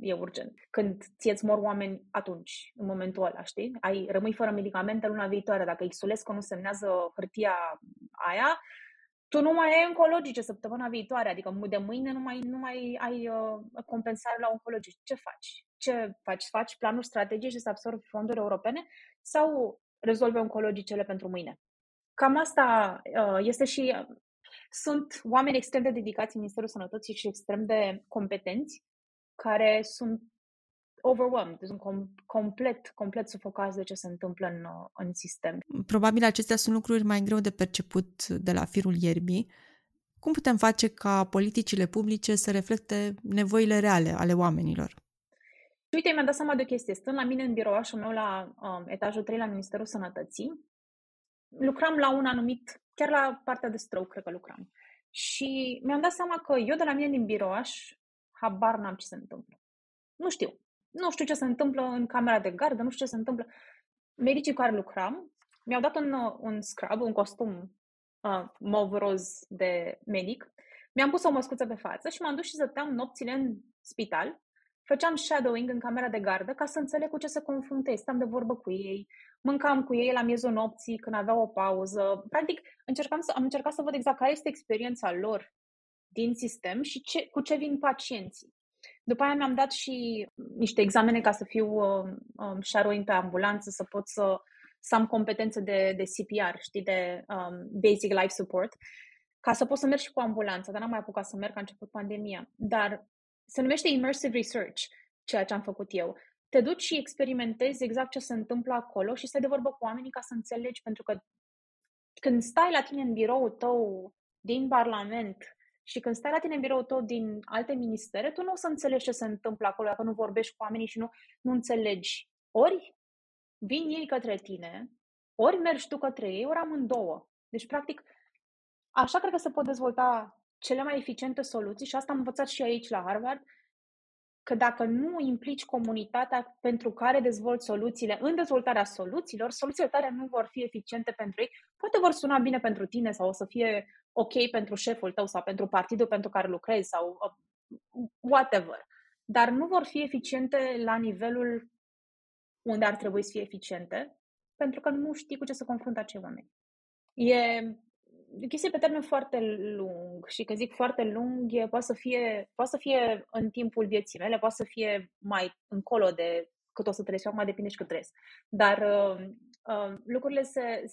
e urgent. Când ție-ți mor oameni atunci, în momentul ăla, știi? Ai, rămâi fără medicamente luna viitoare. Dacă Xulescu nu semnează hârtia aia, tu nu mai ai oncologice săptămâna viitoare, adică de mâine nu mai, nu mai ai uh, compensare la oncologici. Ce faci? Ce faci? Faci planuri strategice să absorbi fonduri europene sau rezolve oncologicele pentru mâine? Cam asta uh, este și uh, sunt oameni extrem de dedicați în Ministerul Sănătății și extrem de competenți care sunt overwhelmed, sunt com- complet, complet sufocați de ce se întâmplă în, uh, în sistem. Probabil acestea sunt lucruri mai greu de perceput de la firul ierbii. Cum putem face ca politicile publice să reflecte nevoile reale ale oamenilor? Uite, mi-am dat seama de o chestie. Stând la mine în birouașul meu la um, etajul 3 la Ministerul Sănătății, lucram la un anumit, chiar la partea de stroke, cred că lucram. Și mi-am dat seama că eu de la mine din birouaș, habar n-am ce se întâmplă. Nu știu. Nu știu ce se întâmplă în camera de gardă, nu știu ce se întâmplă. Medicii cu care lucram mi-au dat un, un scrub, un costum uh, mov-roz de medic. Mi-am pus o măscuță pe față și m-am dus și stăteam nopțile în spital făceam shadowing în camera de gardă ca să înțeleg cu ce se confrunte. Stăm de vorbă cu ei, mâncam cu ei la miezul nopții când aveau o pauză. Practic, încercam să, am încercat să văd exact care este experiența lor din sistem și ce, cu ce vin pacienții. După aia mi-am dat și niște examene ca să fiu um, um, shadowing pe ambulanță, să pot să, să am competențe de, de CPR, știi, de um, Basic Life Support, ca să pot să merg și cu ambulanța, dar n-am mai apucat să merg, a început pandemia. Dar se numește immersive research, ceea ce am făcut eu. Te duci și experimentezi exact ce se întâmplă acolo și stai de vorbă cu oamenii ca să înțelegi, pentru că când stai la tine în biroul tău din Parlament și când stai la tine în biroul tău din alte ministere, tu nu o să înțelegi ce se întâmplă acolo dacă nu vorbești cu oamenii și nu, nu înțelegi. Ori vin ei către tine, ori mergi tu către ei, ori amândouă. Deci, practic, așa cred că se pot dezvolta cele mai eficiente soluții și asta am învățat și aici la Harvard, că dacă nu implici comunitatea pentru care dezvolți soluțiile în dezvoltarea soluțiilor, soluțiile tale nu vor fi eficiente pentru ei. Poate vor suna bine pentru tine sau o să fie ok pentru șeful tău sau pentru partidul pentru care lucrezi sau uh, whatever. Dar nu vor fi eficiente la nivelul unde ar trebui să fie eficiente, pentru că nu știi cu ce să confruntă acei oameni. E chestie pe termen foarte lung și când zic foarte lung, e, poate, să fie, poate să fie în timpul vieții mele, poate să fie mai încolo de cât o să trăiesc, acum depinde și cât trăiesc. Dar uh, uh, lucrurile se,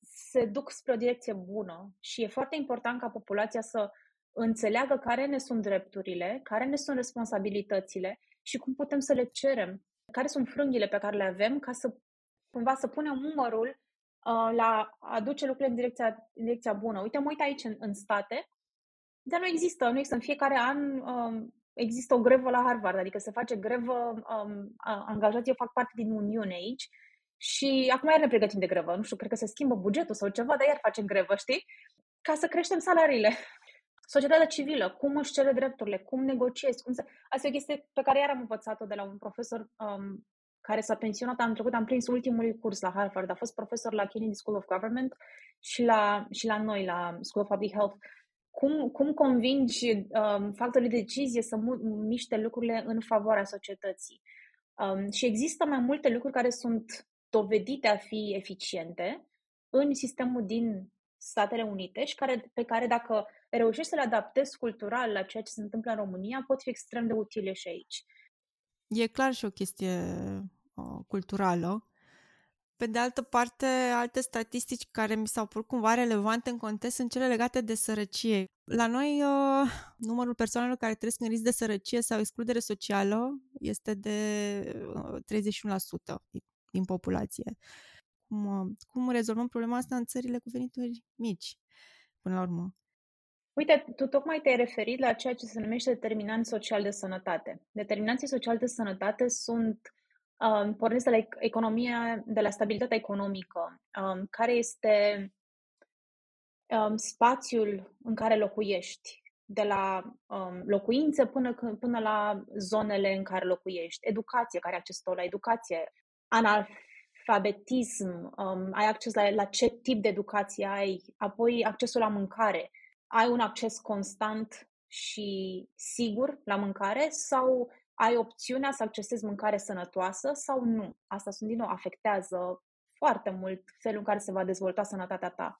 se duc spre o direcție bună și e foarte important ca populația să înțeleagă care ne sunt drepturile, care ne sunt responsabilitățile și cum putem să le cerem, care sunt frânghile pe care le avem ca să cumva să punem umărul uh, la a duce lucrurile în direcția, în direcția bună. Uite, mă uit aici în, în state, dar nu există, nu există. În fiecare an um, există o grevă la Harvard, adică se face grevă, um, angajații eu fac parte din Uniune aici și acum iar ne pregătim de grevă. Nu știu, cred că se schimbă bugetul sau ceva, dar iar facem grevă, știi? Ca să creștem salariile. <laughs> Societatea civilă, cum își cere drepturile, cum negociezi, cum să... Asta e o chestie pe care iar am învățat-o de la un profesor um, care s-a pensionat anul trecut. Am prins ultimul curs la Harvard. A fost profesor la Kennedy School of Government și la, și la noi, la School of Public Health. Cum, cum convingi um, factorii de decizie să mu- miște lucrurile în favoarea societății? Um, și există mai multe lucruri care sunt dovedite a fi eficiente în sistemul din Statele Unite și care, pe care dacă reușești să le adaptezi cultural la ceea ce se întâmplă în România, pot fi extrem de utile și aici. E clar și o chestie uh, culturală. Pe de altă parte, alte statistici care mi s-au părut cumva relevante în context sunt cele legate de sărăcie. La noi, uh, numărul persoanelor care trăiesc în risc de sărăcie sau excludere socială este de uh, 31% din populație. Cum, uh, cum rezolvăm problema asta în țările cu venituri mici, până la urmă? Uite, tu tocmai te-ai referit la ceea ce se numește determinanți social de sănătate. Determinanții social de sănătate sunt um, porniți de la economia, de la stabilitatea economică, um, care este um, spațiul în care locuiești, de la um, locuințe până, până la zonele în care locuiești, educație, care ai acces la educație, analfabetism, um, ai acces la, la ce tip de educație ai, apoi accesul la mâncare, ai un acces constant și sigur la mâncare sau ai opțiunea să accesezi mâncare sănătoasă sau nu. Asta, sunt din nou, afectează foarte mult felul în care se va dezvolta sănătatea ta.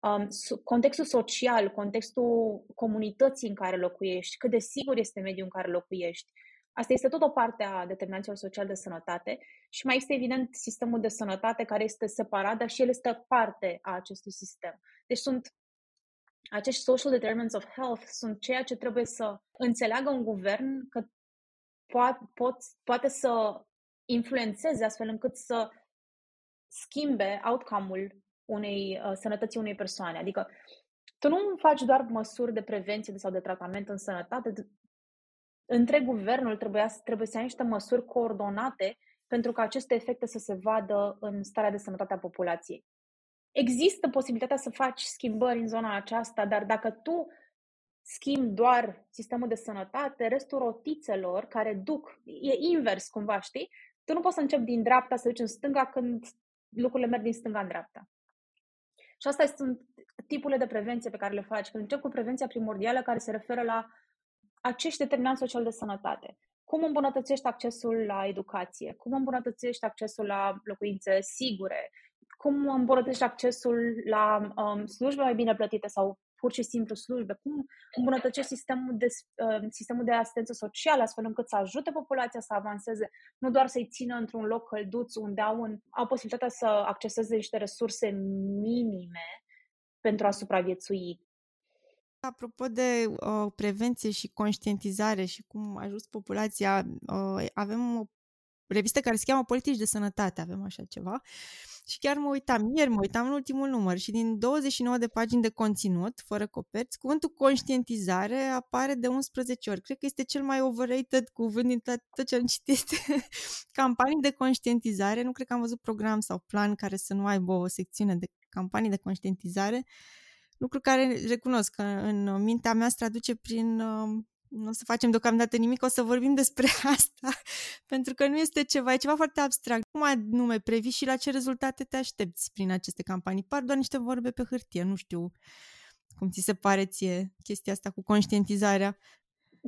Um, contextul social, contextul comunității în care locuiești, cât de sigur este mediul în care locuiești. Asta este tot o parte a determinanților social de sănătate și mai este evident sistemul de sănătate care este separat, dar și el este parte a acestui sistem. Deci sunt acești social determinants of health sunt ceea ce trebuie să înțeleagă un guvern că poate, pot, poate să influențeze astfel încât să schimbe outcome-ul unei uh, sănătății unei persoane. Adică tu nu faci doar măsuri de prevenție sau de tratament în sănătate, întreg guvernul trebuie, trebuie să ia niște măsuri coordonate pentru ca aceste efecte să se vadă în starea de sănătate a populației. Există posibilitatea să faci schimbări în zona aceasta, dar dacă tu schimbi doar sistemul de sănătate, restul rotițelor care duc, e invers cumva, știi? Tu nu poți să începi din dreapta să duci în stânga când lucrurile merg din stânga în dreapta. Și asta sunt tipurile de prevenție pe care le faci. Când încep cu prevenția primordială care se referă la acești determinanți social de sănătate. Cum îmbunătățești accesul la educație? Cum îmbunătățești accesul la locuințe sigure? Cum îmbunătățești accesul la um, slujbe mai bine plătite sau pur și simplu slujbe? Cum îmbunătățești sistemul de, uh, sistemul de asistență socială astfel încât să ajute populația să avanseze, nu doar să-i țină într-un loc călduț unde au, un, au posibilitatea să acceseze niște resurse minime pentru a supraviețui. Apropo de uh, prevenție și conștientizare și cum a ajuns populația, uh, avem o revistă care se cheamă Politici de Sănătate, avem așa ceva. Și chiar mă uitam, ieri mă uitam în ultimul număr și din 29 de pagini de conținut, fără coperți, cuvântul conștientizare apare de 11 ori. Cred că este cel mai overrated cuvânt din tot ce am citit. <laughs> campanii de conștientizare, nu cred că am văzut program sau plan care să nu aibă o secțiune de campanii de conștientizare lucru care recunosc că în mintea mea se traduce prin um, nu o să facem deocamdată nimic, o să vorbim despre <laughs> asta, pentru că nu este ceva, e ceva foarte abstract. Cum anume previi și la ce rezultate te aștepți prin aceste campanii? Par doar niște vorbe pe hârtie, nu știu cum ți se pare ție chestia asta cu conștientizarea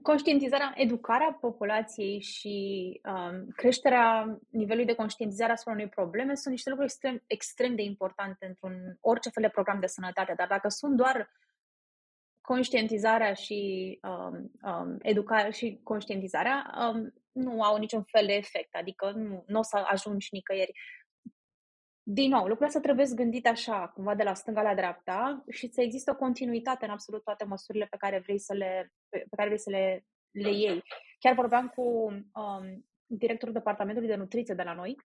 conștientizarea, educarea populației și um, creșterea nivelului de conștientizare asupra unei probleme sunt niște lucruri extrem, extrem de importante într-un orice fel de program de sănătate. Dar dacă sunt doar conștientizarea și um, um, educarea și conștientizarea, um, nu au niciun fel de efect, adică nu, nu o să ajungi nicăieri. Din nou, lucrurile să trebuie gândite așa, cumva de la stânga la dreapta și să există o continuitate în absolut toate măsurile pe care vrei să le, pe care vrei să le, le iei. Chiar vorbeam cu um, directorul departamentului de nutriție de la noi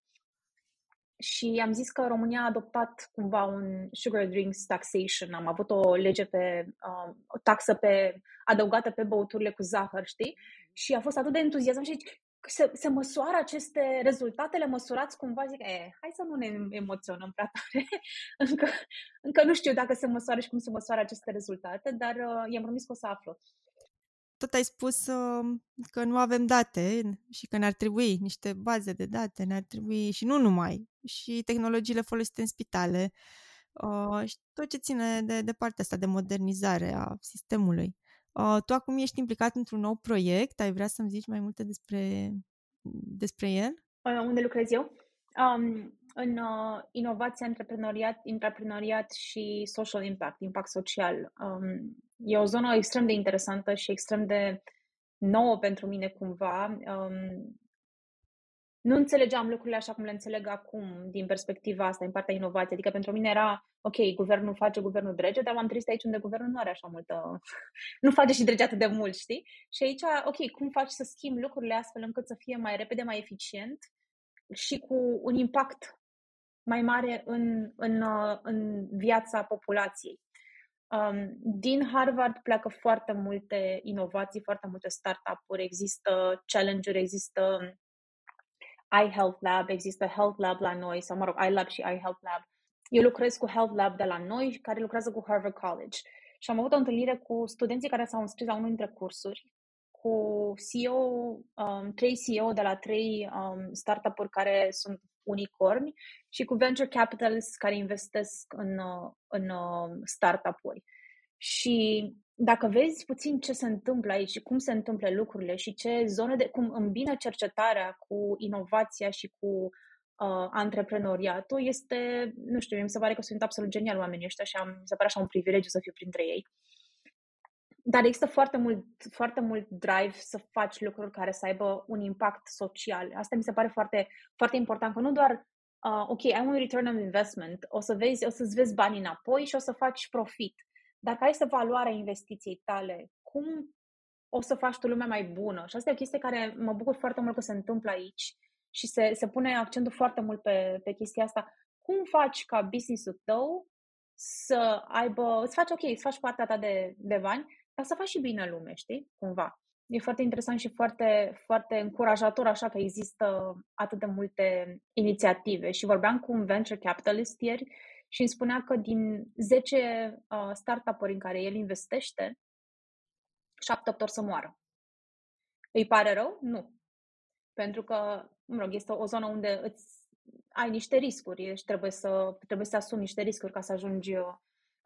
și am zis că România a adoptat cumva un sugar drinks taxation. Am avut o lege pe, um, o taxă pe, adăugată pe băuturile cu zahăr, știi? Și a fost atât de entuziasm și se, se măsoară aceste rezultate, le măsurați cumva, zic, e, hai să nu ne emoționăm prea tare. <laughs> încă, încă nu știu dacă se măsoară și cum se măsoară aceste rezultate, dar uh, i-am promis că o să aflu tot ai spus uh, că nu avem date și că ne-ar trebui niște baze de date, ne-ar trebui și nu numai, și tehnologiile folosite în spitale uh, și tot ce ține de, de partea asta de modernizare a sistemului. Uh, tu acum ești implicat într-un nou proiect, ai vrea să-mi zici mai multe despre, despre el? Unde lucrez eu? Um, în uh, inovație, antreprenoriat, antreprenoriat și social impact, impact social. Um, e o zonă extrem de interesantă și extrem de nouă pentru mine cumva. Um, nu înțelegeam lucrurile așa cum le înțeleg acum, din perspectiva asta, din partea inovației. Adică pentru mine era, ok, guvernul face, guvernul drege, dar m-am trezit aici unde guvernul nu are așa multă... <laughs> nu face și drege atât de mult, știi? Și aici, ok, cum faci să schimbi lucrurile astfel încât să fie mai repede, mai eficient și cu un impact mai mare în, în, uh, în viața populației. Um, din Harvard pleacă foarte multe inovații, foarte multe startup-uri, există challenge-uri, există iHealth Lab, există Health Lab la noi, sau mă rog, iLab și iHealth Lab. Eu lucrez cu Health Lab de la noi, care lucrează cu Harvard College. Și am avut o întâlnire cu studenții care s-au înscris la unul dintre cursuri, cu CEO, um, trei CEO de la trei um, startup-uri care sunt unicorni și cu venture capitalists care investesc în, uh, în uh, startup-uri. Și dacă vezi puțin ce se întâmplă aici și cum se întâmplă lucrurile și ce zone de cum îmbină cercetarea cu inovația și cu uh, antreprenoriatul, este, nu știu, mi se pare că sunt absolut genial oamenii ăștia și am, mi se pare așa un privilegiu să fiu printre ei. Dar există foarte mult, foarte mult drive să faci lucruri care să aibă un impact social. Asta mi se pare foarte, foarte important, că nu doar uh, ok, ai un return on investment, o să vezi, o să-ți vezi banii înapoi și o să faci profit. Dar care este valoarea investiției tale? Cum o să faci tu lumea mai bună? Și asta e o chestie care mă bucur foarte mult că se întâmplă aici și se, se pune accentul foarte mult pe, pe chestia asta. Cum faci ca business-ul tău să aibă, să faci ok, să faci partea ta de, de bani, dar să faci și bine lume, știi? Cumva. E foarte interesant și foarte, foarte încurajator așa că există atât de multe inițiative. Și vorbeam cu un venture capitalist ieri și îmi spunea că din 10 uh, startup-uri în care el investește, 7 ori să moară. Îi pare rău? Nu. Pentru că, mă rog, este o zonă unde îți ai niște riscuri și trebuie să, trebuie să asumi niște riscuri ca să ajungi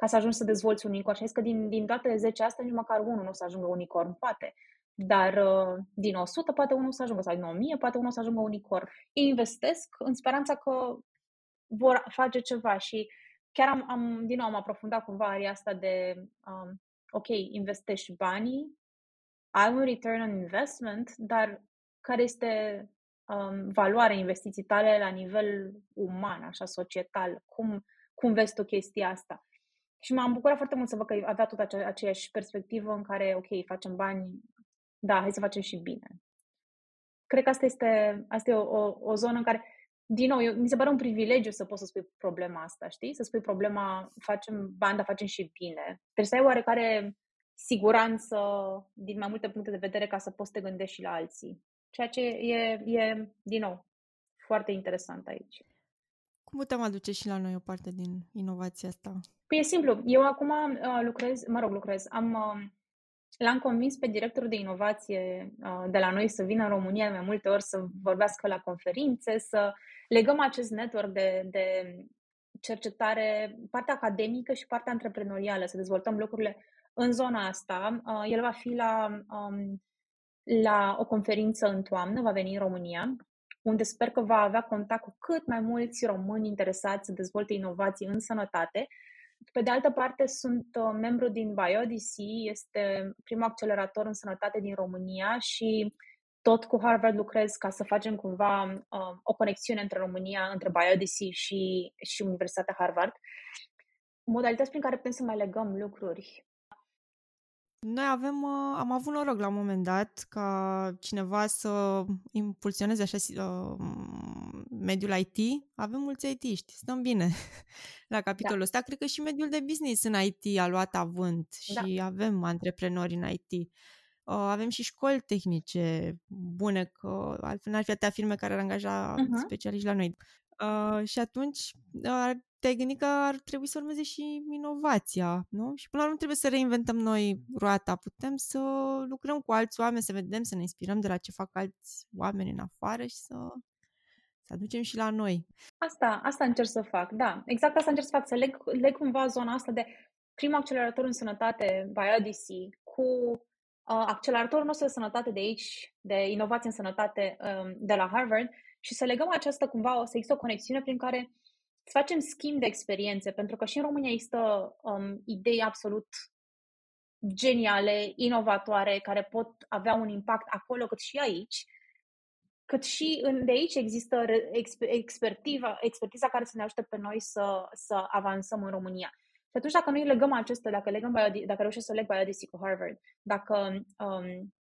ca să ajungi să dezvolți un unicorn. Și că din, din toate 10 astea, nici măcar unul nu o să ajungă unicorn, poate. Dar uh, din 100 poate unul să ajungă, sau din 1000 poate unul să ajungă unicorn. Ei investesc în speranța că vor face ceva și chiar am, am din nou am aprofundat cumva aria asta de um, ok, investești banii, ai un return on investment, dar care este um, valoarea investiții tale la nivel uman, așa, societal? Cum, cum vezi tu chestia asta? Și m-am bucurat foarte mult să văd că avea tot acea, aceeași perspectivă în care, ok, facem bani, da, hai să facem și bine. Cred că asta este, asta e o, o, o zonă în care, din nou, eu, mi se pare un privilegiu să poți să spui problema asta, știi? Să spui problema, facem bani, dar facem și bine. Trebuie să ai oarecare siguranță din mai multe puncte de vedere ca să poți să te gândești și la alții. Ceea ce e, e din nou, foarte interesant aici. Cum putem aduce și la noi o parte din inovația asta? Păi e simplu. Eu acum uh, lucrez, mă rog, lucrez. Am, uh, l-am convins pe directorul de inovație uh, de la noi să vină în România mai multe ori să vorbească la conferințe, să legăm acest network de, de cercetare, partea academică și partea antreprenorială, să dezvoltăm lucrurile în zona asta. Uh, el va fi la, um, la o conferință în toamnă, va veni în România unde sper că va avea contact cu cât mai mulți români interesați să dezvolte inovații în sănătate. Pe de altă parte, sunt uh, membru din BioDC, este primul accelerator în sănătate din România și tot cu Harvard lucrez ca să facem cumva uh, o conexiune între România, între Biodicy și, și Universitatea Harvard. Modalități prin care putem să mai legăm lucruri. Noi avem, uh, am avut noroc la un moment dat ca cineva să impulsioneze așa uh, mediul IT. Avem mulți IT-ști, stăm bine <laughs> la capitolul da. ăsta. Cred că și mediul de business în IT a luat avânt da. și avem antreprenori în IT. Uh, avem și școli tehnice bune, că altfel n-ar fi atâtea firme care ar angaja uh-huh. specialiști la noi. Uh, și atunci uh, te-ai gândit că ar trebui să urmeze și inovația, nu? Și până la urmă trebuie să reinventăm noi roata. Putem să lucrăm cu alți oameni, să vedem, să ne inspirăm de la ce fac alți oameni în afară și să, să aducem și la noi. Asta, asta încerc să fac, da. Exact asta încerc să fac, să leg, leg cumva zona asta de primul accelerator în sănătate, BioDC, cu uh, acceleratorul nostru de sănătate de aici, de inovație în sănătate um, de la Harvard și să legăm această cumva, o să există o conexiune prin care să facem schimb de experiențe, pentru că și în România există um, idei absolut geniale, inovatoare, care pot avea un impact acolo cât și aici, cât și în, de aici există expertiva, expertiza care să ne ajute pe noi să, să avansăm în România. Și atunci dacă noi legăm acestea, dacă, legăm bio, dacă reușesc să leg biodisi cu Harvard, dacă um,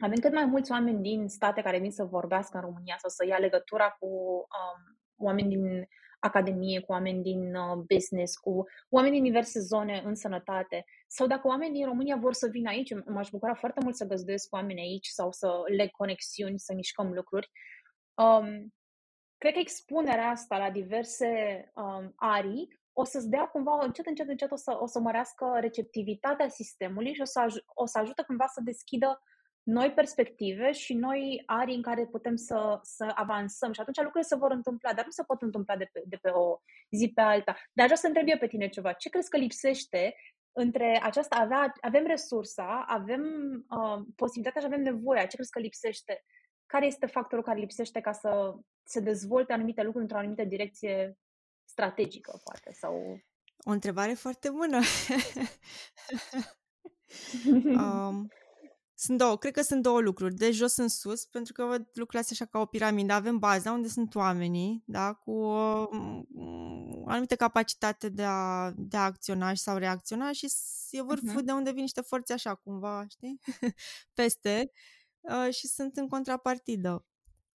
avem cât mai mulți oameni din state care vin să vorbească în România sau să ia legătura cu um, oameni din academie, cu oameni din uh, business, cu oameni din diverse zone în sănătate. Sau dacă oameni din România vor să vină aici, m-aș bucura foarte mult să găzduiesc cu oameni aici sau să leg conexiuni, să mișcăm lucruri. Um, cred că expunerea asta la diverse um, arii o să-ți dea cumva, încet, încet, încet, o să, o să mărească receptivitatea sistemului și o să, aj- o să ajute cumva să deschidă noi perspective și noi arii în care putem să, să avansăm și atunci lucrurile se vor întâmpla, dar nu se pot întâmpla de pe, de pe o zi pe alta. Dar așa să întreb eu pe tine ceva. Ce crezi că lipsește între aceasta, avea, avem resursa, avem uh, posibilitatea și avem nevoia, ce crezi că lipsește? Care este factorul care lipsește ca să se dezvolte anumite lucruri într-o anumită direcție strategică, poate? Sau... O întrebare foarte bună. <laughs> um, Sunt două, cred că sunt două lucruri, de jos în sus, pentru că văd lucrurile astea așa ca o piramidă. Avem baza unde sunt oamenii, da, cu o, o anumită capacitate de a, de a acționa sau reacționa și e vârful uh-huh. de unde vin niște forțe așa, cumva, știi, <laughs> peste uh, și sunt în contrapartidă.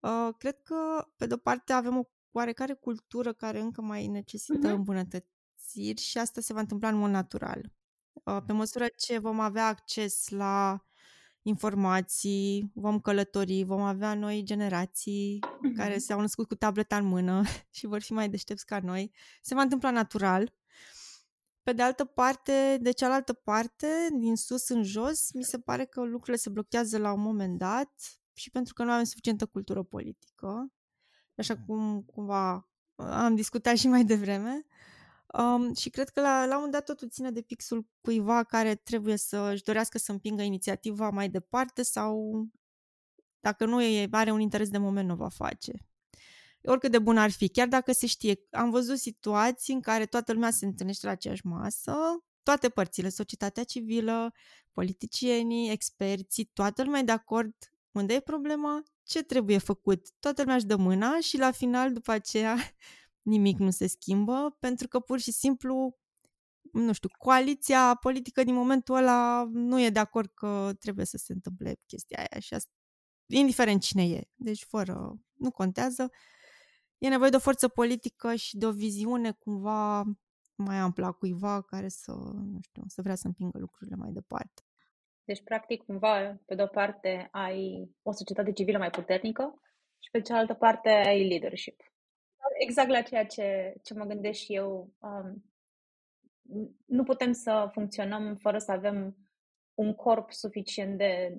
Uh, cred că, pe de-o parte, avem o oarecare cultură care încă mai necesită uh-huh. îmbunătățiri și asta se va întâmpla în mod natural. Uh, pe măsură ce vom avea acces la informații, vom călători, vom avea noi generații mm-hmm. care s-au născut cu tableta în mână <laughs> și vor fi mai deștepți ca noi. Se va întâmpla natural. Pe de altă parte, de cealaltă parte, din sus în jos, mi se pare că lucrurile se blochează la un moment dat și pentru că nu avem suficientă cultură politică, așa cum cumva am discutat și mai devreme, Um, și cred că la, la un moment dat totul ține de pixul cuiva care trebuie să își dorească să împingă inițiativa mai departe sau dacă nu e, are un interes de moment, nu va face. Oricât de bun ar fi, chiar dacă se știe. Am văzut situații în care toată lumea se întâlnește la aceeași masă, toate părțile, societatea civilă, politicienii, experții, toată lumea e de acord unde e problema, ce trebuie făcut. Toată lumea își dă mâna și la final, după aceea, nimic nu se schimbă, pentru că pur și simplu, nu știu, coaliția politică din momentul ăla nu e de acord că trebuie să se întâmple chestia aia și asta, indiferent cine e. Deci fără, nu contează. E nevoie de o forță politică și de o viziune cumva mai amplă a cuiva care să, nu știu, să vrea să împingă lucrurile mai departe. Deci, practic, cumva, pe de-o parte ai o societate civilă mai puternică și pe cealaltă parte ai leadership exact la ceea ce, ce mă gândesc și eu. Um, nu putem să funcționăm fără să avem un corp suficient de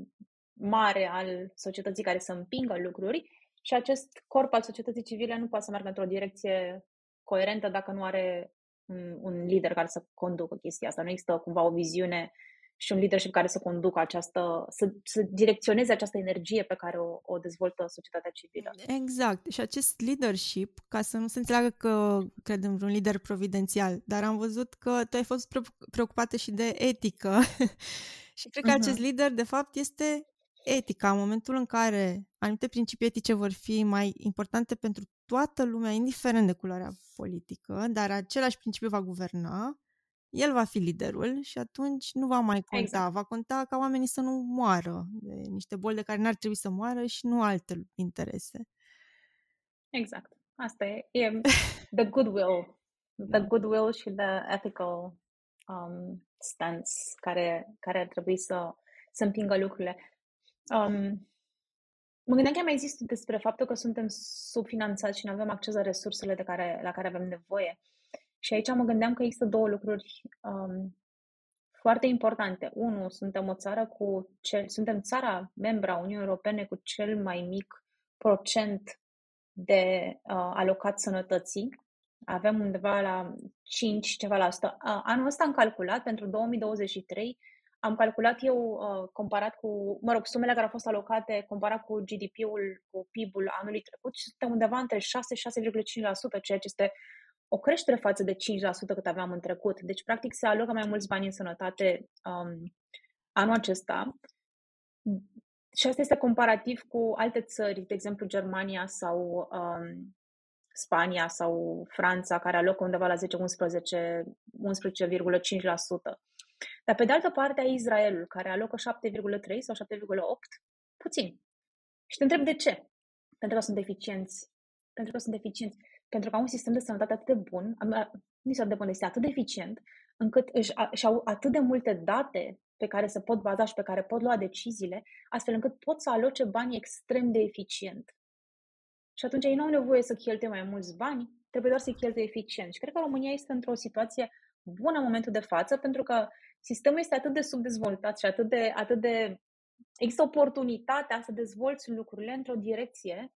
mare al societății care să împingă lucruri și acest corp al societății civile nu poate să meargă într-o direcție coerentă dacă nu are un, un lider care să conducă chestia asta. Nu există cumva o viziune și un leadership care să conducă această, să, să direcționeze această energie pe care o, o dezvoltă societatea civilă. Exact. Și acest leadership, ca să nu se înțeleagă că credem într-un lider providențial, dar am văzut că tu ai fost preocupată și de etică. <laughs> și cred că uh-huh. acest lider, de fapt, este etica, în momentul în care anumite principii etice vor fi mai importante pentru toată lumea, indiferent de culoarea politică, dar același principiu va guverna, el va fi liderul și atunci nu va mai conta. Exact. Va conta ca oamenii să nu moară de niște boli de care n-ar trebui să moară și nu alte interese. Exact. Asta e, e <laughs> the goodwill. The da. goodwill și the ethical um, stance care, care ar trebui să, să împingă lucrurile. Um, mă gândeam că mai există despre faptul că suntem subfinanțați și nu avem acces la resursele de care, la care avem nevoie. Și aici mă gândeam că există două lucruri um, foarte importante. Unu, suntem o țară cu cel, suntem țara membra Uniunii Europene cu cel mai mic procent de uh, alocat sănătății. Avem undeva la 5 ceva la asta. Uh, anul ăsta am calculat pentru 2023 am calculat eu, uh, comparat cu, mă rog, sumele care au fost alocate, comparat cu GDP-ul, cu PIB-ul anului trecut, și suntem undeva între 6-6,5%, ceea ce este o creștere față de 5% cât aveam în trecut. Deci, practic, se alocă mai mulți bani în sănătate um, anul acesta. Și asta este comparativ cu alte țări, de exemplu Germania sau um, Spania sau Franța, care alocă undeva la 10-11, 11,5%. Dar pe de altă parte ai Israelul, care alocă 7,3 sau 7,8, puțin. Și te întreb de ce? Pentru că sunt eficienți. Pentru că sunt eficienți. Pentru că au un sistem de sănătate atât de bun, nu este de bun, este atât de eficient, încât își, își au atât de multe date pe care se pot baza și pe care pot lua deciziile, astfel încât pot să aloce banii extrem de eficient. Și atunci ei nu au nevoie să cheltuie mai mulți bani, trebuie doar să-i cheltuie eficient. Și cred că România este într-o situație bună în momentul de față, pentru că sistemul este atât de subdezvoltat și atât de, atât de există oportunitatea să dezvolți lucrurile într-o direcție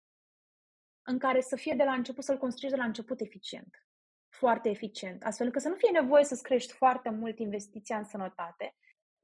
în care să fie de la început, să-l construiești de la început eficient. Foarte eficient. Astfel că să nu fie nevoie să-ți crești foarte mult investiția în sănătate,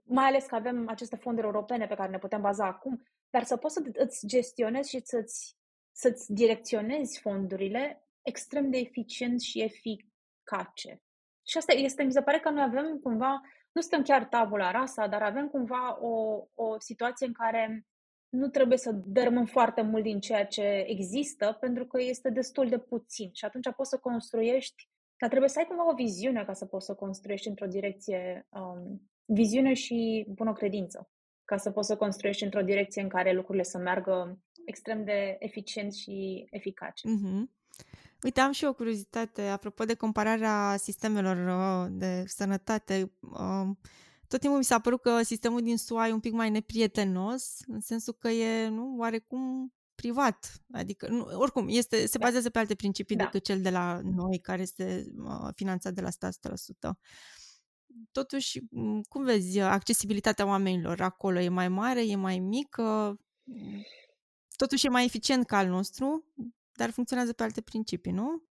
mai ales că avem aceste fonduri europene pe care ne putem baza acum, dar să poți să îți gestionezi și să-ți, să-ți direcționezi fondurile extrem de eficient și eficace. Și asta este, mi se pare că noi avem cumva, nu suntem chiar tabula rasa, dar avem cumva o, o situație în care nu trebuie să dărmăm foarte mult din ceea ce există, pentru că este destul de puțin. Și atunci poți să construiești, dar trebuie să ai cumva o viziune ca să poți să construiești într-o direcție, um, viziune și bună credință, ca să poți să construiești într-o direcție în care lucrurile să meargă extrem de eficient și eficace. Mm-hmm. Uite, am și o curiozitate apropo de compararea sistemelor uh, de sănătate. Uh, tot timpul mi s-a părut că sistemul din SUA e un pic mai neprietenos, în sensul că e, nu, oarecum privat. Adică, nu, oricum, este, se da. bazează pe alte principii da. decât cel de la noi, care este uh, finanțat de la stat 100%. Totuși, cum vezi accesibilitatea oamenilor acolo? E mai mare, e mai mică? Totuși e mai eficient ca al nostru, dar funcționează pe alte principii, nu?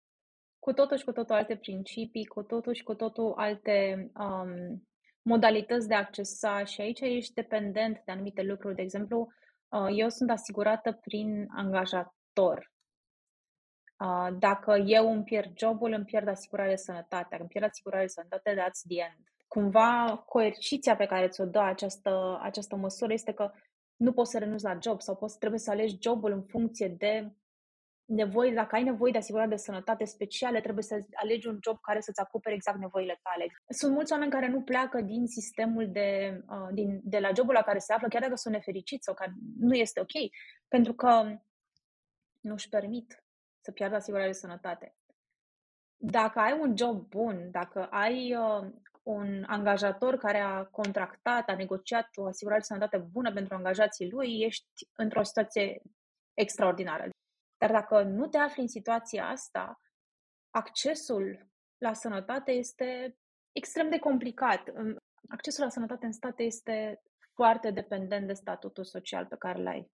Cu totul și cu totul alte principii, cu totul și cu totul alte um, modalități de a accesa și aici ești dependent de anumite lucruri. De exemplu, uh, eu sunt asigurată prin angajator. Uh, dacă eu îmi pierd jobul, îmi pierd asigurarea de sănătate. Dacă îmi pierd asigurarea de sănătate, that's the end. Cumva, coerciția pe care ți-o dă această, această măsură este că nu poți să renunți la job sau poți, trebuie să alegi jobul în funcție de nevoi, dacă ai nevoie de asigurare de sănătate speciale, trebuie să alegi un job care să-ți acopere exact nevoile tale. Sunt mulți oameni care nu pleacă din sistemul de, uh, din, de la jobul la care se află, chiar dacă sunt nefericiți sau care nu este ok, pentru că nu își permit să piardă asigurarea de sănătate. Dacă ai un job bun, dacă ai uh, un angajator care a contractat, a negociat o asigurare de sănătate bună pentru angajații lui, ești într-o situație extraordinară. Dar dacă nu te afli în situația asta, accesul la sănătate este extrem de complicat. Accesul la sănătate în state este foarte dependent de statutul social pe care l ai.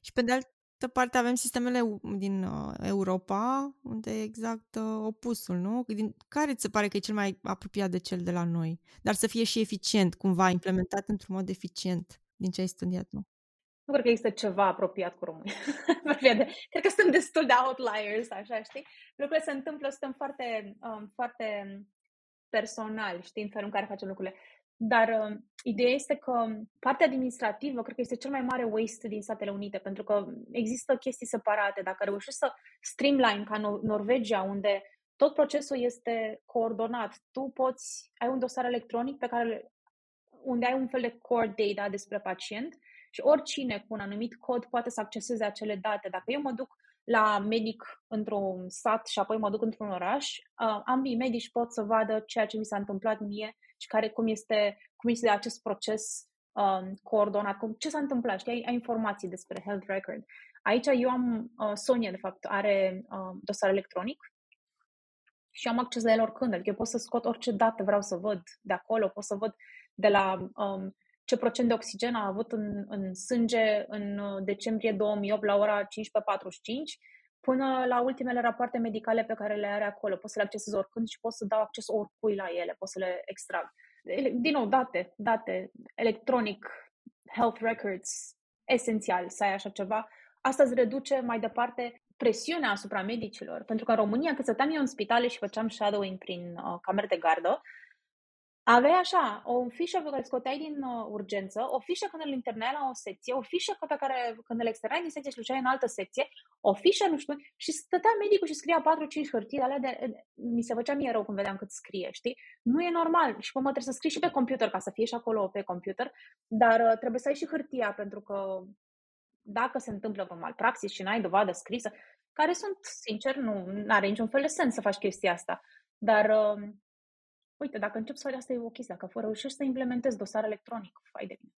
Și pe de altă parte avem sistemele din uh, Europa, unde e exact uh, opusul, nu? Din care ți se pare că e cel mai apropiat de cel de la noi, dar să fie și eficient, cumva implementat într-un mod eficient, din ce ai studiat nu? Nu cred că există ceva apropiat cu România. <laughs> cred că sunt destul de outliers, așa, știi? Lucrurile se întâmplă, suntem foarte, um, foarte personali, știi, în felul în care facem lucrurile. Dar uh, ideea este că partea administrativă cred că este cel mai mare waste din Statele Unite, pentru că există chestii separate. Dacă reușești să streamline ca Nor- Norvegia, unde tot procesul este coordonat, tu poți, ai un dosar electronic pe care unde ai un fel de core data despre pacient și oricine cu un anumit cod poate să acceseze acele date. Dacă eu mă duc la medic într-un sat și apoi mă duc într-un oraș, uh, ambii medici pot să vadă ceea ce mi s-a întâmplat mie și care, cum, este, cum este acest proces um, coordonat, cum, ce s-a întâmplat, știi, ai, ai informații despre health record. Aici eu am, uh, Sonia, de fapt, are uh, dosar electronic și am acces la el oricând, adică eu pot să scot orice dată vreau să văd de acolo, pot să văd de la um, ce procent de oxigen a avut în, în sânge în uh, decembrie 2008 la ora 15.45 până la ultimele rapoarte medicale pe care le are acolo. Pot să le accesez oricând și pot să dau acces oricui la ele, pot să le extrag. Din nou, date, date, electronic, health records, esențial să ai așa ceva. Asta îți reduce mai departe presiunea asupra medicilor. Pentru că în România, când stăteam eu în spitale și făceam shadowing prin uh, camere de gardă, Aveai așa, o fișă pe care scoteai din uh, urgență, o fișă când îl internai la o secție, o fișă pe care când îl externai din secție și duceai în altă secție, o fișă, nu știu, și stătea medicul și scria 4-5 hârtii, alea de, mi se făcea mie rău când vedeam cât scrie, știi? Nu e normal și mă trebuie să scrii și pe computer ca să fie și acolo pe computer, dar uh, trebuie să ai și hârtia pentru că dacă se întâmplă vreo malpraxis și n-ai dovadă scrisă, care sunt, sincer, nu are niciun fel de sens să faci chestia asta. Dar uh, uite, dacă încep să faci asta e o chestie, dacă fără reușești să implementezi dosar electronic, fai de bine.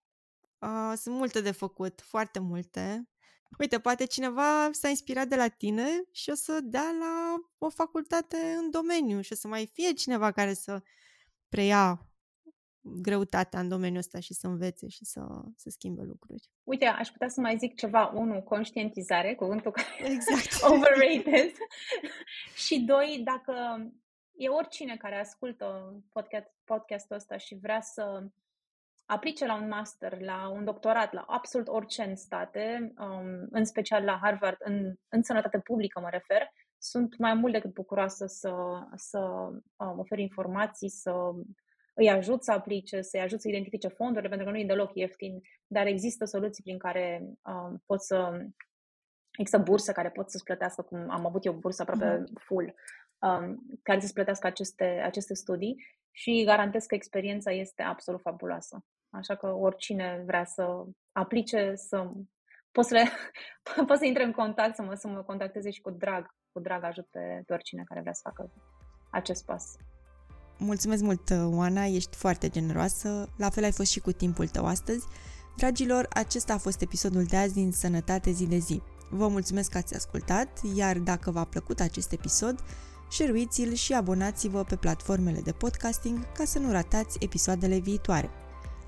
Uh, sunt multe de făcut, foarte multe. Uite, poate cineva s-a inspirat de la tine și o să dea la o facultate în domeniu și o să mai fie cineva care să preia greutatea în domeniul ăsta și să învețe și să, să schimbe lucruri. Uite, aș putea să mai zic ceva. Unu, conștientizare, cuvântul care exact. <laughs> overrated. <laughs> și doi, dacă e oricine care ascultă podcast, podcastul ăsta și vrea să aplice la un master, la un doctorat, la absolut orice în state, um, în special la Harvard, în, în sănătate publică mă refer, sunt mai mult decât bucuroasă să, să um, ofer informații, să îi ajut să aplice, să-i ajut să identifice fondurile, pentru că nu e deloc ieftin, dar există soluții prin care um, pot să Există bursă care pot să-ți plătească, cum am avut eu bursă aproape uh-huh. full, um, care să-ți plătească aceste, aceste studii și garantez că experiența este absolut fabuloasă. Așa că oricine vrea să aplice, să poți să, le, <laughs> poți să intre în contact, să mă, să mă contacteze și cu drag, cu drag ajut pe, pe oricine care vrea să facă acest pas. Mulțumesc mult, Oana, ești foarte generoasă. La fel ai fost și cu timpul tău astăzi. Dragilor, acesta a fost episodul de azi din Sănătate zi de zi. Vă mulțumesc că ați ascultat, iar dacă v-a plăcut acest episod, share-l și abonați-vă pe platformele de podcasting ca să nu ratați episoadele viitoare.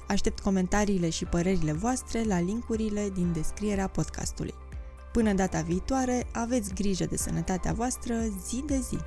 Aștept comentariile și părerile voastre la linkurile din descrierea podcastului. Până data viitoare, aveți grijă de sănătatea voastră zi de zi!